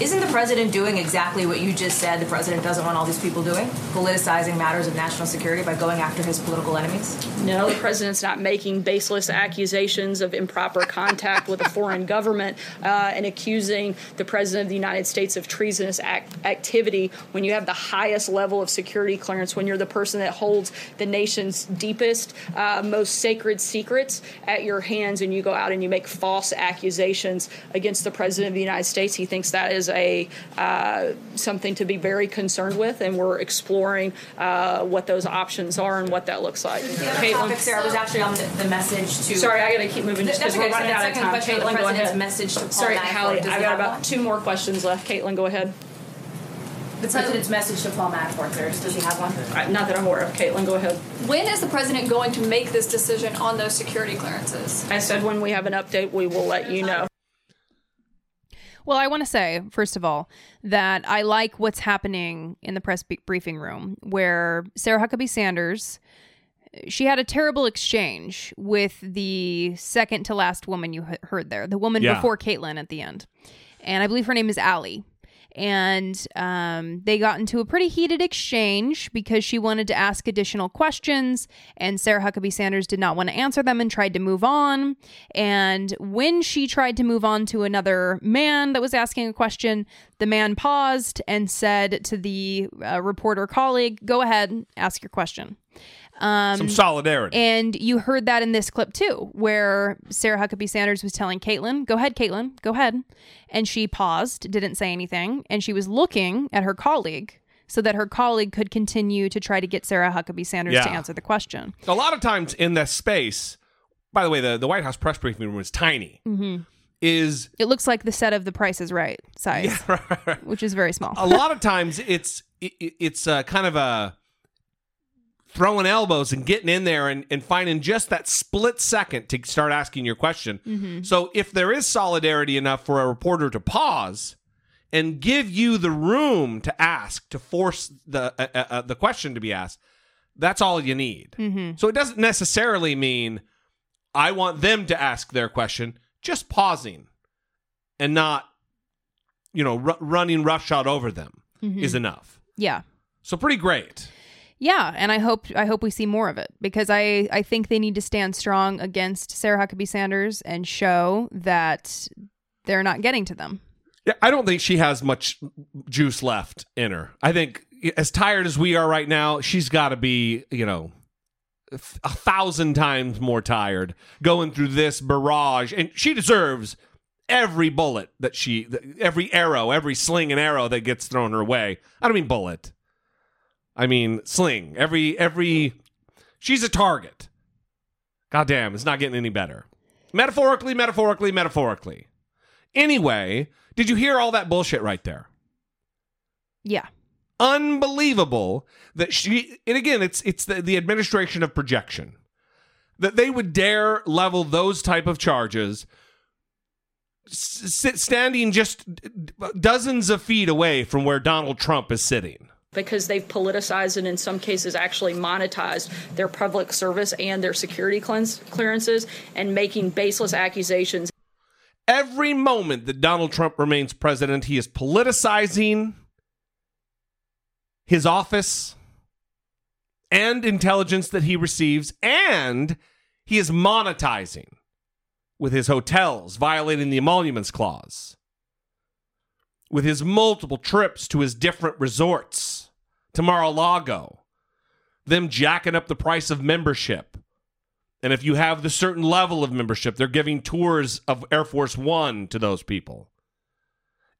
isn't the president doing exactly what you just said the president doesn't want all these people doing? Politicizing matters of national security by going after his political enemies? No, the president's not making baseless accusations of improper contact with a foreign government uh, and accusing the president of the United States of treasonous act- activity when you have the highest level of security clearance, when you're the person that holds the nation's deepest, uh, most sacred secrets at your hands, and you go out and you make false accusations against the president of the United States. He thinks that is a uh, something to be very concerned with, and we're exploring uh, what those options are and what that looks like. The other Caitlin? topic, Sarah, was actually on the, the message to. Sorry, I gotta keep moving just That's because we're running out of time. question, the Caitlin, go president's ahead. message to Paul Sorry, Manafort, Hallie, I he got about one? two more questions left. Caitlin, go ahead. The president's message to Paul Manafort, there, does he have one? Uh, Not that I'm aware of. Caitlin, go ahead. When is the president going to make this decision on those security clearances? I said when we have an update, we will let you know. Well, I want to say, first of all, that I like what's happening in the press b- briefing room where Sarah Huckabee Sanders. She had a terrible exchange with the second to last woman you heard there, the woman Yeah. before Caitlin at the end. And I believe her name is Allie. And um, they got into a pretty heated exchange because she wanted to ask additional questions, and Sarah Huckabee Sanders did not want to answer them and tried to move on. And when she tried to move on to another man that was asking a question, the man paused and said to the uh, reporter colleague, Go ahead, ask your question. Um, Some solidarity. And you heard that in this clip too, where Sarah Huckabee Sanders was telling Caitlin, Go ahead, Caitlin, go ahead. And she paused, didn't say anything, and she was looking at her colleague so that her colleague could continue to try to get Sarah Huckabee Sanders to answer the question. A lot of times in that space, by the way, the, the White House press briefing room is tiny. hmm Is It looks like the set of The Price is Right size, (laughs) which is very small. a lot of times it's it, it's uh, kind of a throwing elbows and getting in there and, and finding just that split second to start asking your question. Mhm. So if there is solidarity enough for a reporter to pause and give you the room to ask to force the uh, uh, uh, the question to be asked, that's all you need. Mhm. So it doesn't necessarily mean I want them to ask their question. Just pausing and not, you know, ru- running roughshod over them Mhm. is enough. Yeah. So pretty great. Yeah, and I hope I hope we see more of it because I I think they need to stand strong against Sarah Huckabee Sanders and show that they're not getting to them. Yeah, I don't think she has much juice left in her. I think as tired as we are right now, she's got to be, you know, a thousand times more tired going through this barrage, and she deserves every bullet that she, every arrow, every sling and arrow that gets thrown her way. I don't mean bullet. I mean sling. Every every, she's a target. God damn, it's not getting any better. Metaphorically, metaphorically, metaphorically. Anyway, did you hear all that bullshit right there? Yeah. Unbelievable that she and again it's it's the, the administration of projection. That they would dare level those type of charges s- standing just dozens of feet away from where Donald Trump is sitting. Because they've politicized and in some cases actually monetized their public service and their security clearances and making baseless accusations. Every moment that Donald Trump remains president, he is politicizing his office and intelligence that he receives, and he is monetizing with his hotels, violating the emoluments clause, with his multiple trips to his different resorts to Mar-a-Lago, them jacking up the price of membership. And if you have the certain level of membership, they're giving tours of Air Force One to those people.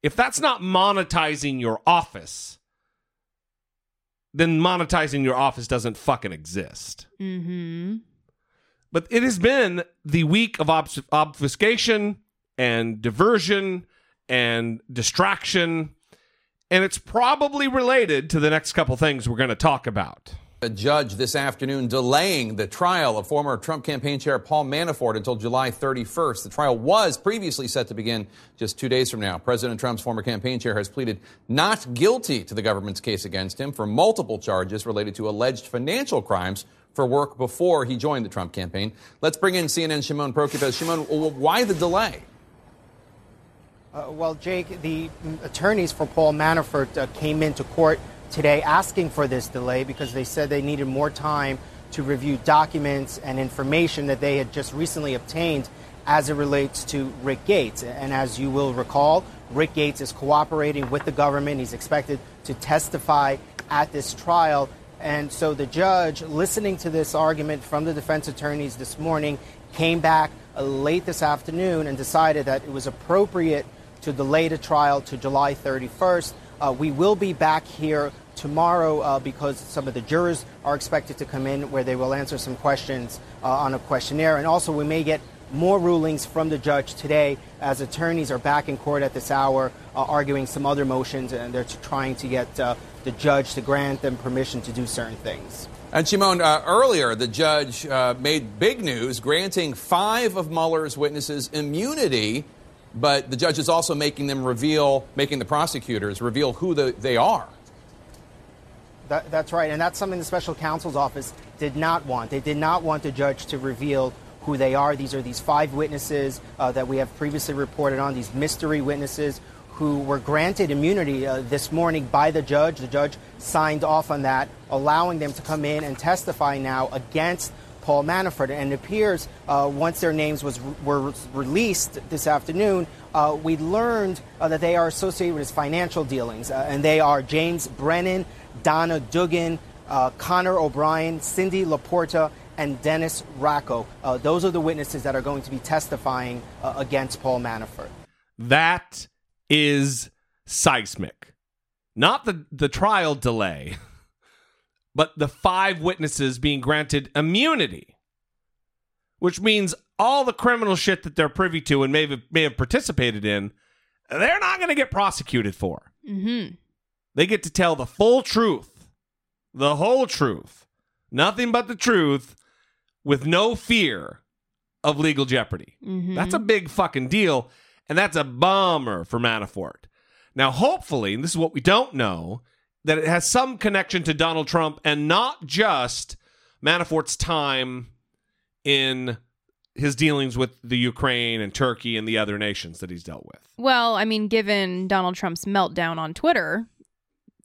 If that's not monetizing your office, then monetizing your office doesn't fucking exist. Mm-hmm. But it has been the week of obf- obfuscation and diversion and distraction. And it's probably related to the next couple things we're going to talk about. A judge this afternoon delaying the trial of former Trump campaign chair Paul Manafort until July 31st. The trial was previously set to begin just two days from now. President Trump's former campaign chair has pleaded not guilty to the government's case against him for multiple charges related to alleged financial crimes for work before he joined the Trump campaign. Let's bring in CNN Shimon Prokupecz. Shimon, why the delay? Uh, well, Jake, the attorneys for Paul Manafort uh, came into court today asking for this delay because they said they needed more time to review documents and information that they had just recently obtained as it relates to Rick Gates. And as you will recall, Rick Gates is cooperating with the government. He's expected to testify at this trial. And so the judge, listening to this argument from the defense attorneys this morning, came back uh, late this afternoon and decided that it was appropriate to delay the trial to July 31st. Uh, we will be back here tomorrow uh, because some of the jurors are expected to come in where they will answer some questions uh, on a questionnaire. And also, we may get more rulings from the judge today as attorneys are back in court at this hour uh, arguing some other motions and they're trying to get uh, the judge to grant them permission to do certain things. And Shimon, uh, earlier the judge made big news granting five of Mueller's witnesses immunity, but the judge is also making them reveal, making the prosecutors reveal who the, they are. That, that's right, and that's something the special counsel's office did not want. They did not want the judge to reveal who they are. These are these five witnesses uh, that we have previously reported on, these mystery witnesses who were granted immunity uh, this morning by the judge. The judge signed off on that, allowing them to come in and testify now against Paul Manafort. And it appears uh, once their names was, were released this afternoon, uh, we learned uh, that they are associated with his financial dealings. Uh, and they are James Brennan, Donna Dugan, uh, Connor O'Brien, Cindy Laporta, and Dennis Raico. Uh, those are the witnesses that are going to be testifying against Paul Manafort. That is seismic. Not the, the trial delay, (laughs) but the five witnesses being granted immunity, which means all the criminal shit that they're privy to and may have, may have participated in, they're not going to get prosecuted for. Mm-hmm. They get to tell the full truth, the whole truth, nothing but the truth, with no fear of legal jeopardy. Mm-hmm. That's a big fucking deal. And that's a bummer for Manafort. Now, hopefully, and this is what we don't know, that it has some connection to Donald Trump and not just Manafort's time in his dealings with the Ukraine and Turkey and the other nations that he's dealt with. Well, I mean, given Donald Trump's meltdown on Twitter,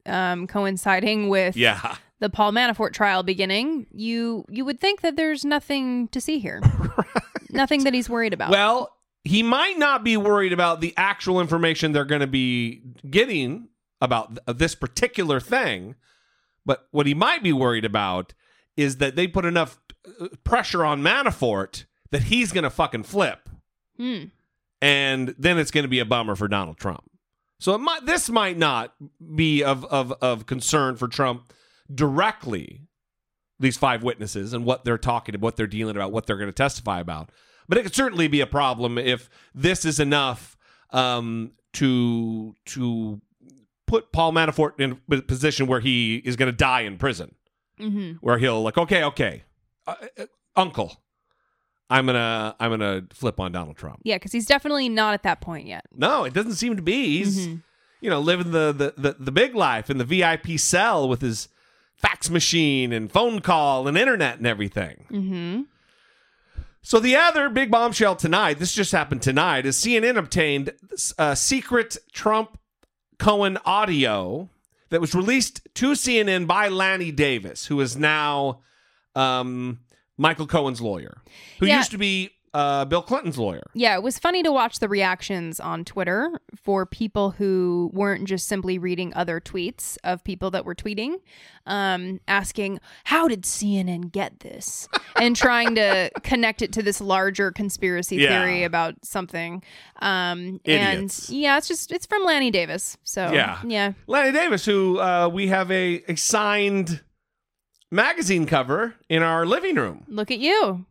um, coinciding with yeah. the Paul Manafort trial beginning, you you would think that there's nothing to see here, (laughs) right. nothing that he's worried about. Well, he might not be worried about the actual information they're going to be getting about th- this particular thing, but what he might be worried about is that they put enough uh, pressure on Manafort that he's going to fucking flip. Hmm. And then it's going to be a bummer for Donald Trump. So might, this might not be of, of, of concern for Trump directly, these five witnesses and what they're talking about, what they're dealing about, what they're going to testify about. But it could certainly be a problem if this is enough um, to to put Paul Manafort in a position where he is going to die in prison, mm-hmm. where he'll like, okay, okay, uh, uh, Uncle, I'm gonna I'm gonna flip on Donald Trump. Yeah, because he's definitely not at that point yet. No, it doesn't seem to be. He's mm-hmm. you know living the, the the the big life in the VIP cell with his fax machine and phone call and internet and everything. Mm-hmm. So the other big bombshell tonight, this just happened tonight, is CNN obtained a secret Trump Cohen audio that was released to CNN by Lanny Davis, who is now um, Michael Cohen's lawyer, who Yeah. used to be uh, Bill Clinton's lawyer. Yeah, it was funny to watch the reactions on Twitter for people who weren't just simply reading other tweets of people that were tweeting, um, asking, How did CNN get this? (laughs) and trying to connect it to this larger conspiracy Yeah. theory about something. Um, Idiots. and yeah, it's just, it's from Lanny Davis. So, Yeah. Yeah. Lanny Davis, who uh, we have a, a signed magazine cover in our living room. Look at you.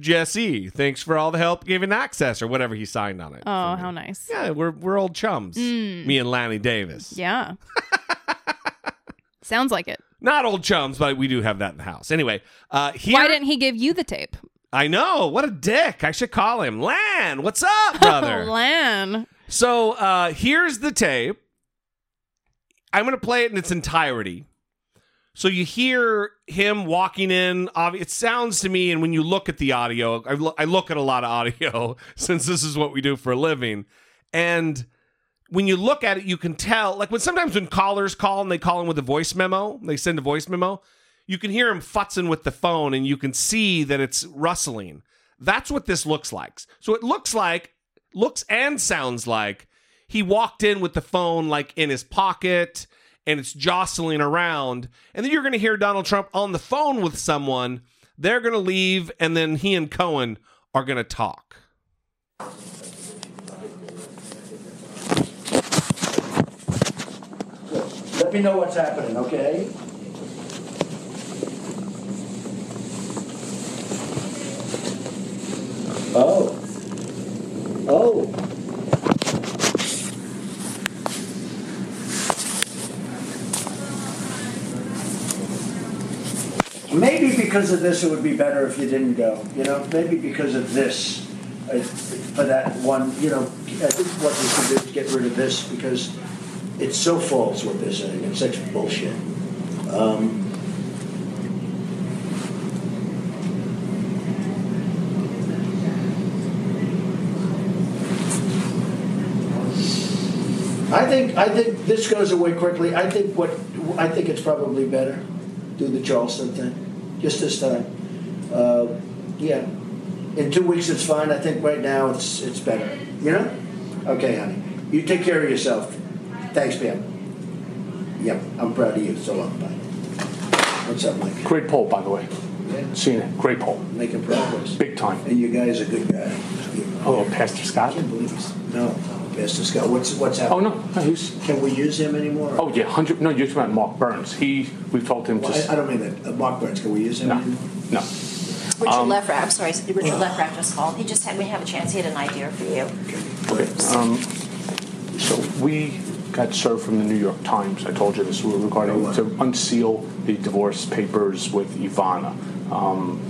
Jesse, thanks for all the help giving access or whatever he signed on it. Oh, how nice. Yeah, we're we're old chums. Mm. Me and Lanny Davis. Yeah. (laughs) Sounds like it. Not old chums, but we do have that in the house. Anyway, uh here Why didn't he give you the tape? I know, what a dick. I should call him. Lan, what's up, (laughs) brother? Lan. So uh here's the tape. I'm gonna play it in its entirety. So you hear him walking in. It sounds to me, and when you look at the audio, I look, at a lot of audio (laughs) since this is what we do for a living. And when you look at it, you can tell. Like when sometimes when callers call and they call in with a voice memo, they send a voice memo. You can hear him futzing with the phone, and you can see that it's rustling. That's what this looks like. So it looks like, looks and sounds like he walked in with the phone like in his pocket and it's jostling around. And then you're going to hear Donald Trump on the phone with someone. They're going to leave, and then he and Cohen are going to talk. Let me know what's happening, okay? Oh. Oh. Maybe because of this, it would be better if you didn't go. You know, maybe because of this, uh, for that one. You know, I think what we should do is get rid of this because it's so false what they're saying. It's such bullshit. Um, I think I think this goes away quickly. I think what I think it's probably better do the Charleston thing just this time. Uh, yeah, in two weeks it's fine. I think right now it's it's better. You know? Okay, honey. You take care of yourself. Thanks, Pam. Yep, I'm proud of you. So long. Bye. What's up, Mike? Great poll, by the way. Yeah. Seen it. Great poll. Making progress. Big time. And you guys are good guy. Oh, Pastor Scott? I can't believe he's no, Pastor Scott. What's what's Oh happening? no, no, he's. Can we use him anymore? Oh yeah, hundred. No, you're talking about Mark Burns. He. We've told him to. Well, I, I don't mean that. Uh, Mark Burns. Can we use him? No, anymore? no. Richard Um, Lefrak, I'm sorry, Richard Lefrak just called. He just had, we have a chance, he had an idea for you. Okay. Um, so we got served from the New York Times. I told you this We were regarding to unseal the divorce papers with Ivana. Um,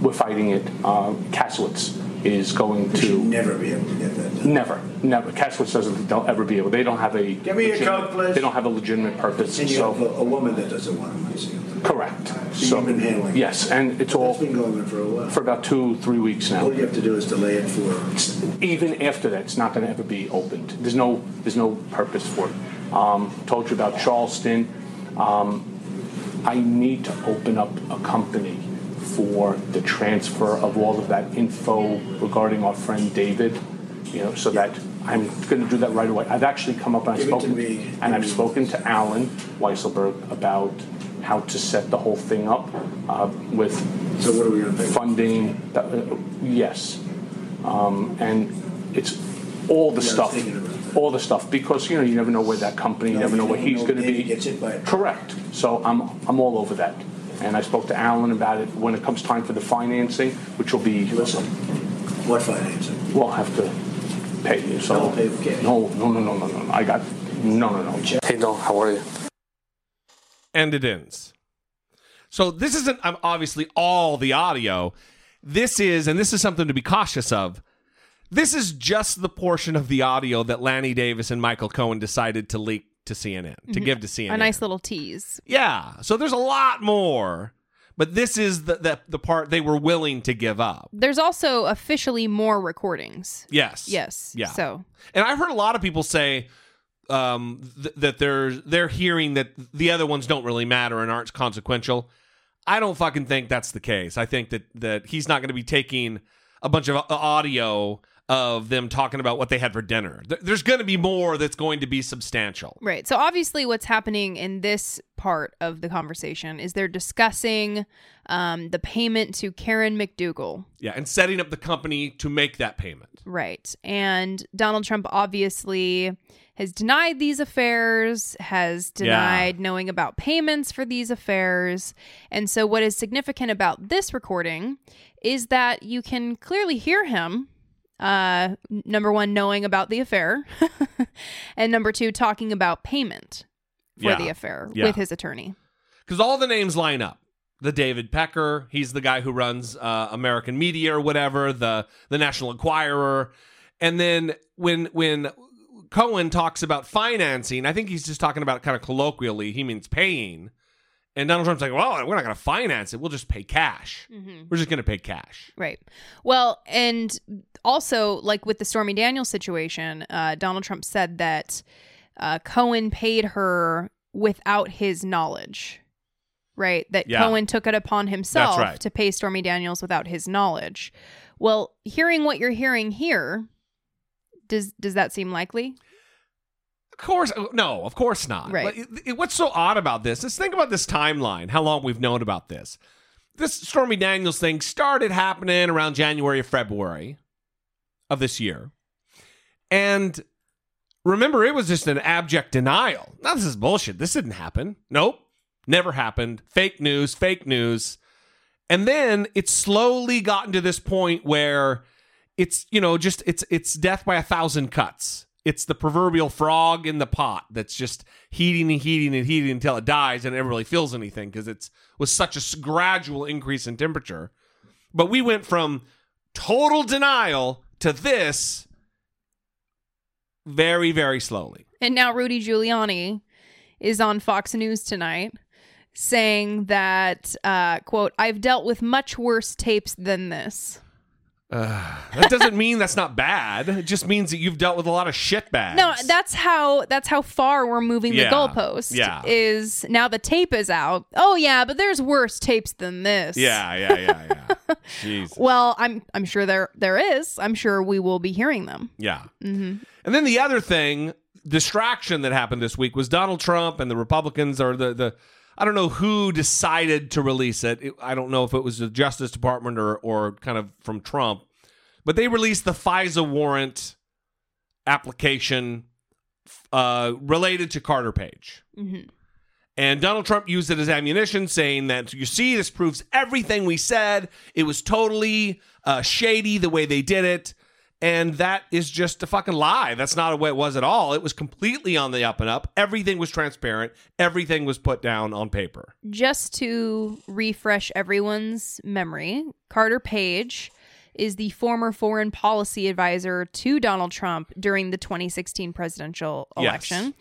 we're fighting it. Uh, Kasowitz is going We to never be able to get that done. Never, never. Kasowitz doesn't. They'll ever be able. They don't have a. Give me your legitimate- coat, please. They don't have a legitimate purpose. And you so have a, a woman that doesn't want him unsealed. correct. So been handling it. Yes, and it's all It's been going on for a while. for about two, three weeks now. All you have to do is delay it for. Even after that, it's not going to ever be opened. There's no, there's no purpose for it. Um, told you about Charleston. Um, I need to open up a company for the transfer of all of that info regarding our friend David. You know, so that I'm going to do that right away. I've actually come up and I've Give it to spoken, me. and I've spoken to Allen Weisselberg about how to set the whole thing up uh, with So what are we pay? funding. Uh, yes, um, and it's all the Yeah, I was stuff, thinking about all the stuff, because you know you never know where that company, you No, never you know where he's know going to David be. gets by. Correct. So I'm I'm all over that, and I spoke to Allen about it when it comes time for the financing, which will be. Listen, what financing? We'll have to pay you. So I'll pay with cash. no, no, no, no, no, no. I got no, no, no. Hey, no. How are you? and it ends. So this isn't um, obviously all the audio. This is, and this is something to be cautious of. This is just the portion of the audio that Lanny Davis and Michael Cohen decided to leak to CNN, to Mhm. give to CNN. A nice little tease. yeah. So there's a lot more, but this is the, the the part they were willing to give up. There's also officially more recordings. Yes. Yes. Yeah. So And I've heard a lot of people say, um, th- that they're they're hearing that the other ones don't really matter and aren't consequential. I don't fucking think that's the case. I think that that he's not going to be taking a bunch of audio of them talking about what they had for dinner. There's going to be more that's going to be substantial. Right. So obviously, what's happening in this part of the conversation is they're discussing um, the payment to Karen McDougal. Yeah, and setting up the company to make that payment. Right. And Donald Trump obviously has denied these affairs, has denied knowing about payments for these affairs. And so, what is significant about this recording is that you can clearly hear him. Uh, number one, knowing about the affair, (laughs) and number two, talking about payment for Yeah. the affair Yeah. with his attorney. because all the names line up. The David Pecker, he's the guy who runs uh, American Media or whatever. The the National Enquirer, and then when when Cohen talks about financing, I think he's just talking about kind of colloquially. He means paying, and Donald Trump's like, "Well, we're not going to finance it. We'll just pay cash. Mhm. We're just going to pay cash." Right. Well, and also, like with the Stormy Daniels situation, uh, Donald Trump said that uh, Cohen paid her without his knowledge. Right. That Yeah. Cohen took it upon himself right. to pay Stormy Daniels without his knowledge. Well, hearing what you're hearing here, does does that seem likely? Of course, uh, no, of course not. Right. But it- it- what's so odd about this is think about this timeline, how long we've known about this. This Stormy Daniels thing started happening around January or February of this year. And remember, it was just an abject denial. Now, this is bullshit. This didn't happen. Nope. Never happened. Fake news, fake news. And then it's slowly gotten to this point where it's, you know, just it's it's death by a thousand cuts. It's the proverbial frog in the pot that's just heating and heating and heating until it dies and it never really feels anything because it's was such a gradual increase in temperature. But we went from total denial to this very, very slowly. And now Rudy Giuliani is on Fox News tonight saying that, uh, quote, I've dealt with much worse tapes than this. Uh, that doesn't mean that's not bad. It just means that you've dealt with a lot of shit bags. No, that's how that's how far we're moving Yeah. the goalpost. Yeah. Is now the tape is out. Oh yeah, but there's worse tapes than this. Yeah, yeah, yeah, yeah. (laughs) Jeez. Well, I'm I'm sure there there is. I'm sure we will be hearing them. Yeah. hmm And then the other thing, distraction that happened this week was Donald Trump and the Republicans or the the I don't know who decided to release it. It- I don't know if it was the Justice Department or or kind of from Trump, but they released the FISA warrant application uh, related to Carter Page. Mm-hmm. And Donald Trump used it as ammunition, saying that, you see, this proves everything we said. It was totally uh, shady the way they did it. And that is just a fucking lie. That's not the way it was at all. It was completely on the up and up. Everything was transparent. Everything was put down on paper. Just to refresh everyone's memory, Carter Page is the former foreign policy advisor to Donald Trump during the 2016 presidential Yes. election.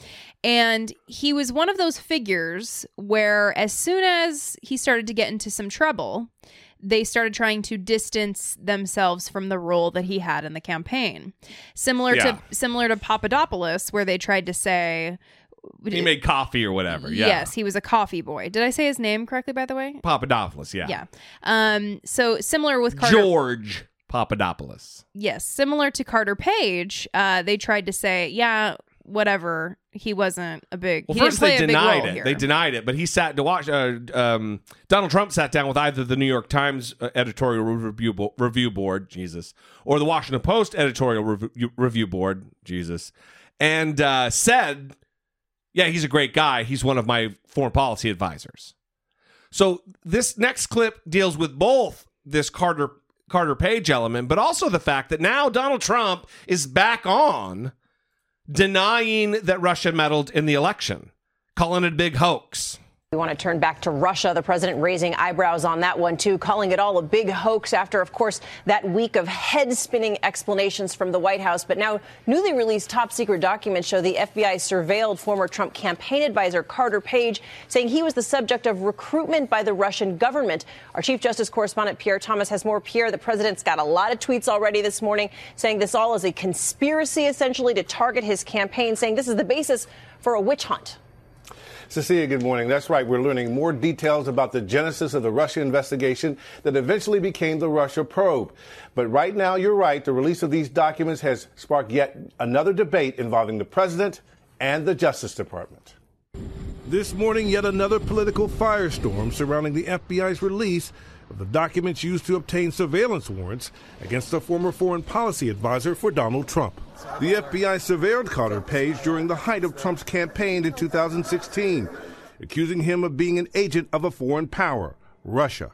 And he was one of those figures where, as soon as he started to get into some trouble, they started trying to distance themselves from the role that he had in the campaign. Similar Yeah. to similar to Papadopoulos, where they tried to say He made coffee or whatever. Yeah. Yes, he was a coffee boy. Did I say his name correctly, by the way? Papadopoulos. Yeah. Yeah. Um. So similar with Carter. George Papadopoulos. Yes, similar to Carter Page. Uh, they tried to say, yeah, whatever. He wasn't a big. Well, first they play a big denied it. here. They denied it, but he sat to watch. Uh, um, Donald Trump sat down with either the New York Times uh, editorial review bo- review board, Jesus, or the Washington Post editorial review, review board, Jesus, and uh, said, "Yeah, he's a great guy. He's one of my foreign policy advisors." So this next clip deals with both this Carter Carter Page element, but also the fact that now Donald Trump is back on denying that Russia meddled in the election, calling it a big hoax. We want to turn back to Russia. The president raising eyebrows on that one, too, calling it all a big hoax after, of course, that week of head spinning explanations from the White House. But now, newly released top secret documents show the FBI surveilled former Trump campaign advisor Carter Page, saying he was the subject of recruitment by the Russian government. Our Chief Justice correspondent Pierre Thomas has more. Pierre, the president's got a lot of tweets already this morning saying this all is a conspiracy, essentially, to target his campaign, saying this is the basis for a witch hunt. Cecilia, good morning. That's right. We're learning more details about the genesis of the Russia investigation that eventually became the Russia probe. But right now, you're right. The release of these documents has sparked yet another debate involving the president and the Justice Department. This morning, yet another political firestorm surrounding the FBI's release of the documents used to obtain surveillance warrants against a former foreign policy advisor for Donald Trump. The FBI surveilled Carter Page during the height of Trump's campaign in 2016, accusing him of being an agent of a foreign power, Russia.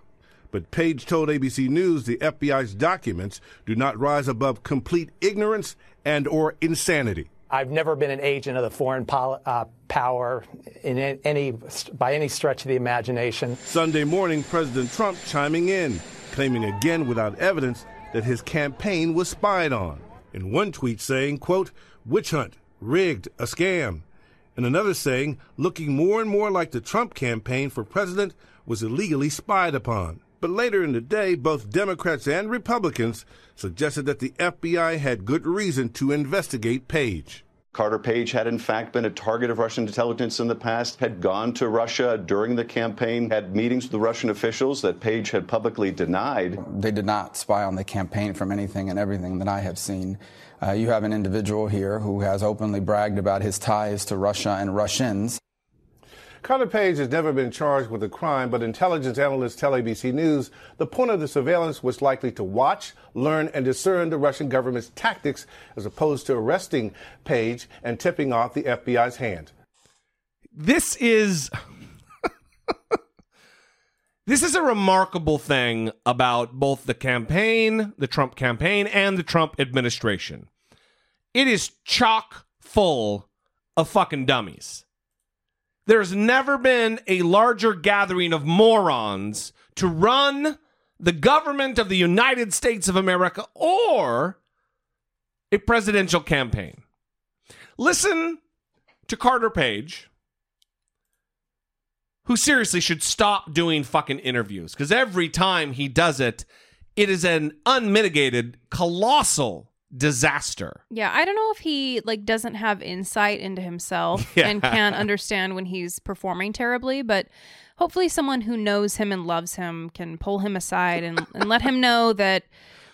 But Page told ABC News the FBI's documents do not rise above complete ignorance and or insanity. I've never been an agent of the foreign pol- uh, power in any by any stretch of the imagination. Sunday morning, President Trump chiming in, claiming again without evidence that his campaign was spied on. In one tweet saying, quote, witch hunt, rigged, a scam. And another saying, looking more and more like the Trump campaign for president was illegally spied upon. But later in the day, both Democrats and Republicans suggested that the FBI had good reason to investigate Page. Carter Page had, in fact, been a target of Russian intelligence in the past, had gone to Russia during the campaign, had meetings with the Russian officials that Page had publicly denied. They did not spy on the campaign from anything and everything that I have seen. Uh, you have an individual here who has openly bragged about his ties to Russia and Russians. Carter Page has never been charged with a crime, but intelligence analysts tell ABC News the point of the surveillance was likely to watch, learn, and discern the Russian government's tactics as opposed to arresting Page and tipping off the FBI's hand. This is. (laughs) this is a remarkable thing about both the campaign, the Trump campaign, and the Trump administration. It is chock full of fucking dummies. There's never been a larger gathering of morons to run the government of the United States of America or a presidential campaign. Listen to Carter Page, who seriously should stop doing fucking interviews because every time he does it, it is an unmitigated, colossal disaster. Yeah, I don't know if he like doesn't have insight into himself (laughs) Yeah. and can't understand when he's performing terribly, but hopefully someone who knows him and loves him can pull him aside and, and let him know that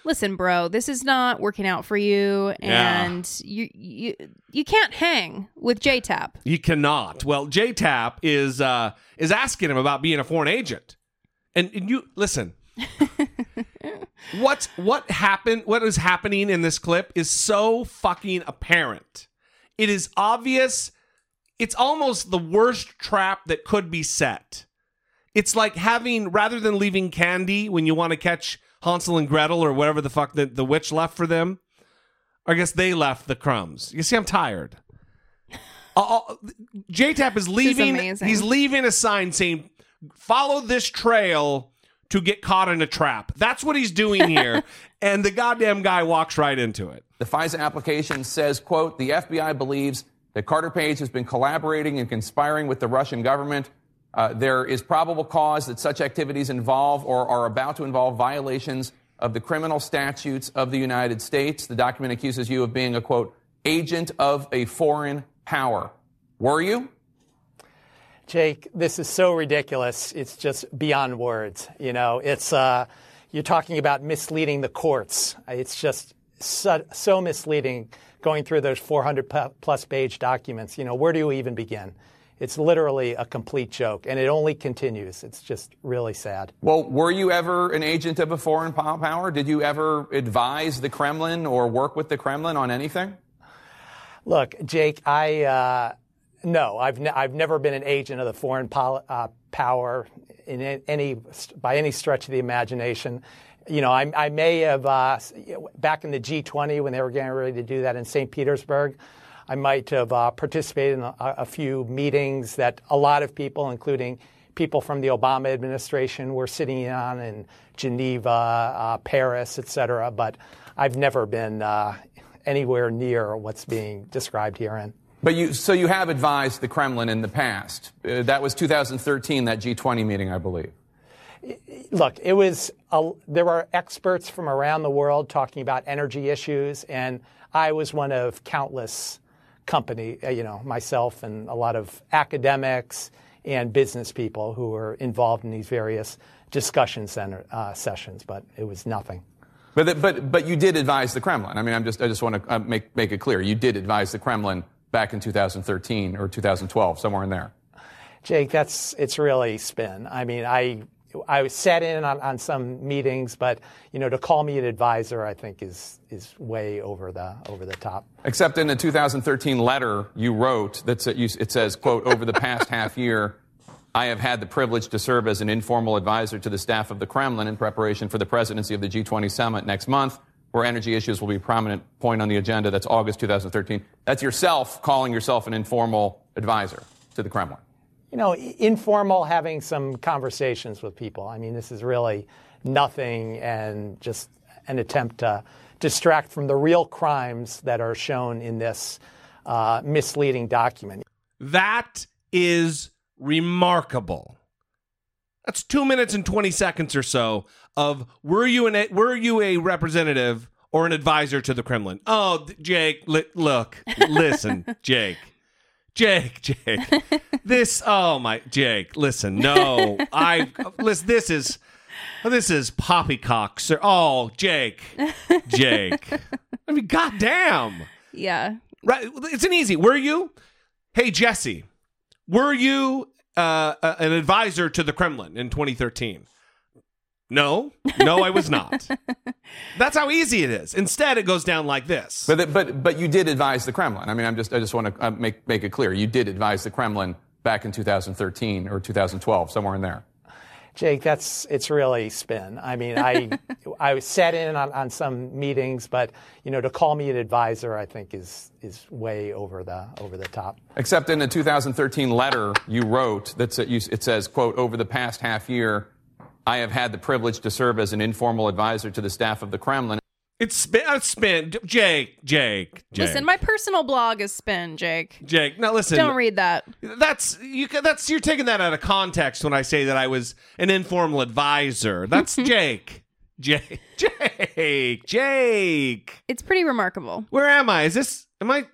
listen, bro, this is not working out for you Yeah. and you you you can't hang with JTAP. You cannot. Well, JTAP is uh is asking him about being a foreign agent. And, and you listen. (laughs) What's what happened what is happening in this clip is so fucking apparent. It is obvious. It's almost the worst trap that could be set. It's like having rather than leaving candy when you want to catch Hansel and Gretel or whatever the fuck the, the witch left for them. I guess they left the crumbs. You see, I'm tired. (laughs) Uh, JTAP is leaving. amazing. He's leaving a sign saying, "Follow this trail to get caught in a trap." That's what he's doing here, (laughs) and the goddamn guy walks right into it. The FISA application says, quote, the FBI believes that Carter Page has been collaborating and conspiring with the Russian government. Uh, there is probable cause that such activities involve or are about to involve violations of the criminal statutes of the United States. The document accuses you of being a, quote, agent of a foreign power. Were you? Jake, this is so ridiculous. It's just beyond words. You know, it's uh, you're talking about misleading the courts. It's just so, so misleading going through those 400 plus page documents. You know, where do you even begin? It's literally a complete joke, and it only continues. It's just really sad. Well, were you ever an agent of a foreign power? Did you ever advise the Kremlin or work with the Kremlin on anything? Look, Jake, I uh, no, I've ne- I've never been an agent of the foreign uh, power in any by any stretch of the imagination. You know, I, I may have uh, back in the G20 when they were getting ready to do that in St. Petersburg. I might have uh, participated in a, a few meetings that a lot of people, including people from the Obama administration were sitting on in Geneva, uh, Paris, et cetera. But I've never been uh, anywhere near what's being described herein. But you, so you have advised the Kremlin in the past. Uh, that was 2013, that G20 meeting, I believe. Look, it was a, there were experts from around the world talking about energy issues, and I was one of countless company, uh, you know, myself and a lot of academics and business people who were involved in these various discussion center, uh, sessions, but it was nothing. But, the, but, but you did advise the Kremlin. I mean, I'm just, I just want to uh, make, make it clear. You did advise the Kremlin back in 2013 or 2012, somewhere in there. Jake, that's, it's really spin. I mean, I, I was sat in on, on some meetings, but you know, to call me an advisor, I think is is way over the over the top. Except in the 2013 letter you wrote, that it says, "quote Over the past half year, I have had the privilege to serve as an informal advisor to the staff of the Kremlin in preparation for the presidency of the G20 summit next month." Where energy issues will be a prominent point on the agenda. That's August 2013. That's yourself calling yourself an informal advisor to the Kremlin you know, informal, having some conversations with people. I mean, this is really nothing and just an attempt to distract from the real crimes that are shown in this uh, misleading document. That is remarkable. That's two minutes and 20 seconds or so of were you an were you a representative or an advisor to the Kremlin? Oh, Jake, li- look, listen, (laughs) Jake. Jake, Jake, (laughs) this. Oh my, Jake. Listen, no, I listen. This is this is poppycock, sir. Oh, Jake, Jake. I mean, goddamn. Yeah. Right. It's an easy. Were you? Hey, Jesse. Were you uh, an advisor to the Kremlin in 2013? No, no, I was not. (laughs) That's how easy it is. Instead, it goes down like this. But but but you did advise the Kremlin. I mean, I'm just I just want to uh, make make it clear. You did advise the Kremlin back in 2013 or 2012, somewhere in there. Jake, that's it's really spin. I mean, I (laughs) I sat in on, on some meetings, but you know, to call me an advisor, I think is is way over the over the top. Except in the 2013 letter you wrote that it says, "quote Over the past half year." I have had the privilege to serve as an informal advisor to the staff of the Kremlin. It's spin, uh, spin, Jake, Jake, Jake. Listen, my personal blog is spin, Jake. Jake, now listen. Don't read that. That's you. That's you're taking that out of context when I say that I was an informal advisor. That's (laughs) Jake. Jake, Jake, Jake. It's pretty remarkable. Where am I? Is this? Am I?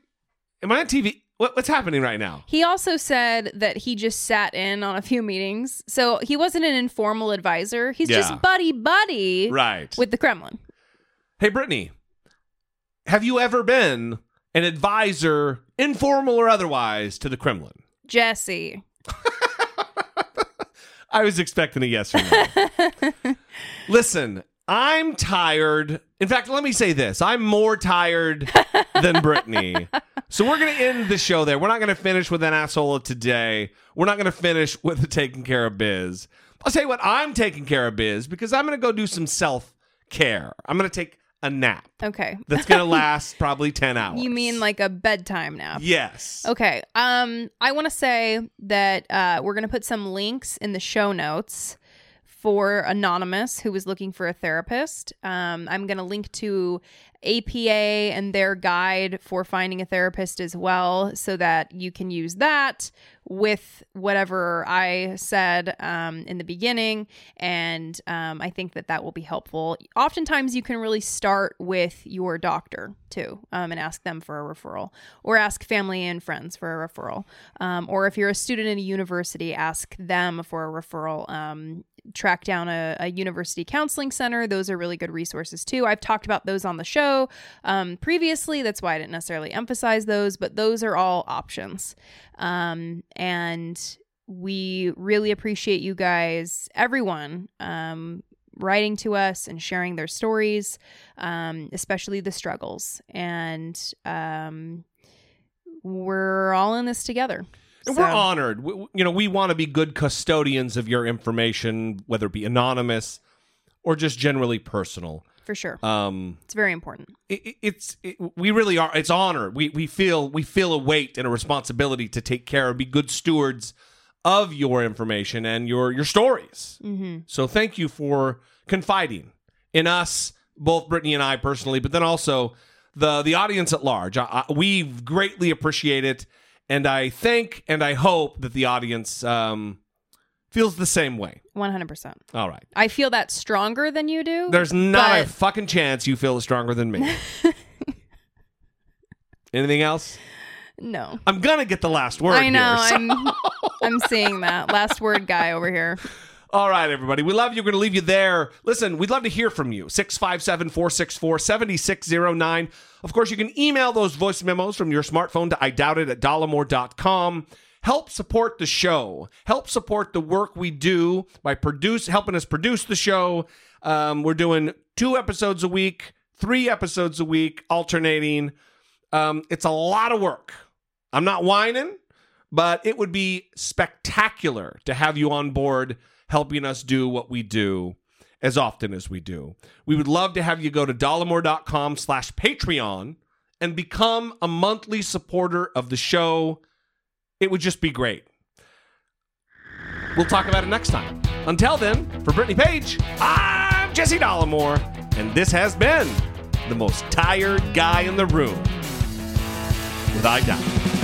Am I on TV? What, what's happening right now? He also said that he just sat in on a few meetings. So he wasn't an informal advisor. He's Yeah. just buddy buddy Right. with the Kremlin. Hey, Brittany, have you ever been an advisor, informal or otherwise, to the Kremlin? Jesse. (laughs) I was expecting a yes or no. (laughs) Listen, I'm tired. In fact, let me say this I'm more tired than Brittany. (laughs) So we're going to end the show there. We're not going to finish with an asshole of today. We're not going to finish with the taking care of biz. I'll tell you what, I'm taking care of biz because I'm going to go do some self care. I'm going to take a nap Okay. that's going (laughs) to last probably 10 hours. You mean like a bedtime nap? Yes. Okay. Um, I want to say that uh, we're going to put some links in the show notes for Anonymous, who was looking for a therapist. Um, I'm going to link to APA and their guide for finding a therapist as well, so that you can use that with whatever I said um, in the beginning. And um, I think that that will be helpful. Oftentimes, you can really start with your doctor too um, and ask them for a referral, or ask family and friends for a referral. Um, or if you're a student in a university, ask them for a referral. Track down a, a university counseling center. Those are really good resources too. I've talked about those on the show um, previously. That's why I didn't necessarily emphasize those, but those are all options. Um, and we really appreciate you guys, everyone, um, writing to us and sharing their stories, um, especially the struggles. And um, we're all in this together. And So- We're honored. We, you know, we want to be good custodians of your information, whether it be anonymous or just generally personal. For sure. Um, It's very important. it, it- it's it, we really are. It's honor. We we feel we feel a weight and a responsibility to take care and be good stewards of your information and your your stories. Mm-hmm. So thank you for confiding in us, both Brittany and I personally, but then also the the audience at large. I, I, we greatly appreciate it, and I think and I hope that the audience um, feels the same way. One hundred percent. All right. I feel that stronger than you do. There's not a fucking chance you feel stronger than me. (laughs) Anything else? No. I'm gonna get the last word. I know. here, so- I'm I'm seeing that last word guy over here. (laughs) All right, everybody. We love you. We're going to leave you there. Listen, we'd love to hear from you. 657 464 7609. Of course, you can email those voice memos from your smartphone to I doubt it at dollemore.com. Help support the show. Help support the work we do by produce helping us produce the show. Um, we're doing two episodes a week, three episodes a week, alternating. Um, it's a lot of work. I'm not whining, but it would be spectacular to have you on board helping us do what we do as often as we do. We would love to have you go to dollemore.com slash Patreon and become a monthly supporter of the show. It would just be great. We'll talk about it next time. Until then, for Brittany Page, I'm Jesse Dollemore, and this has been the most tired guy in the room. With I doubt.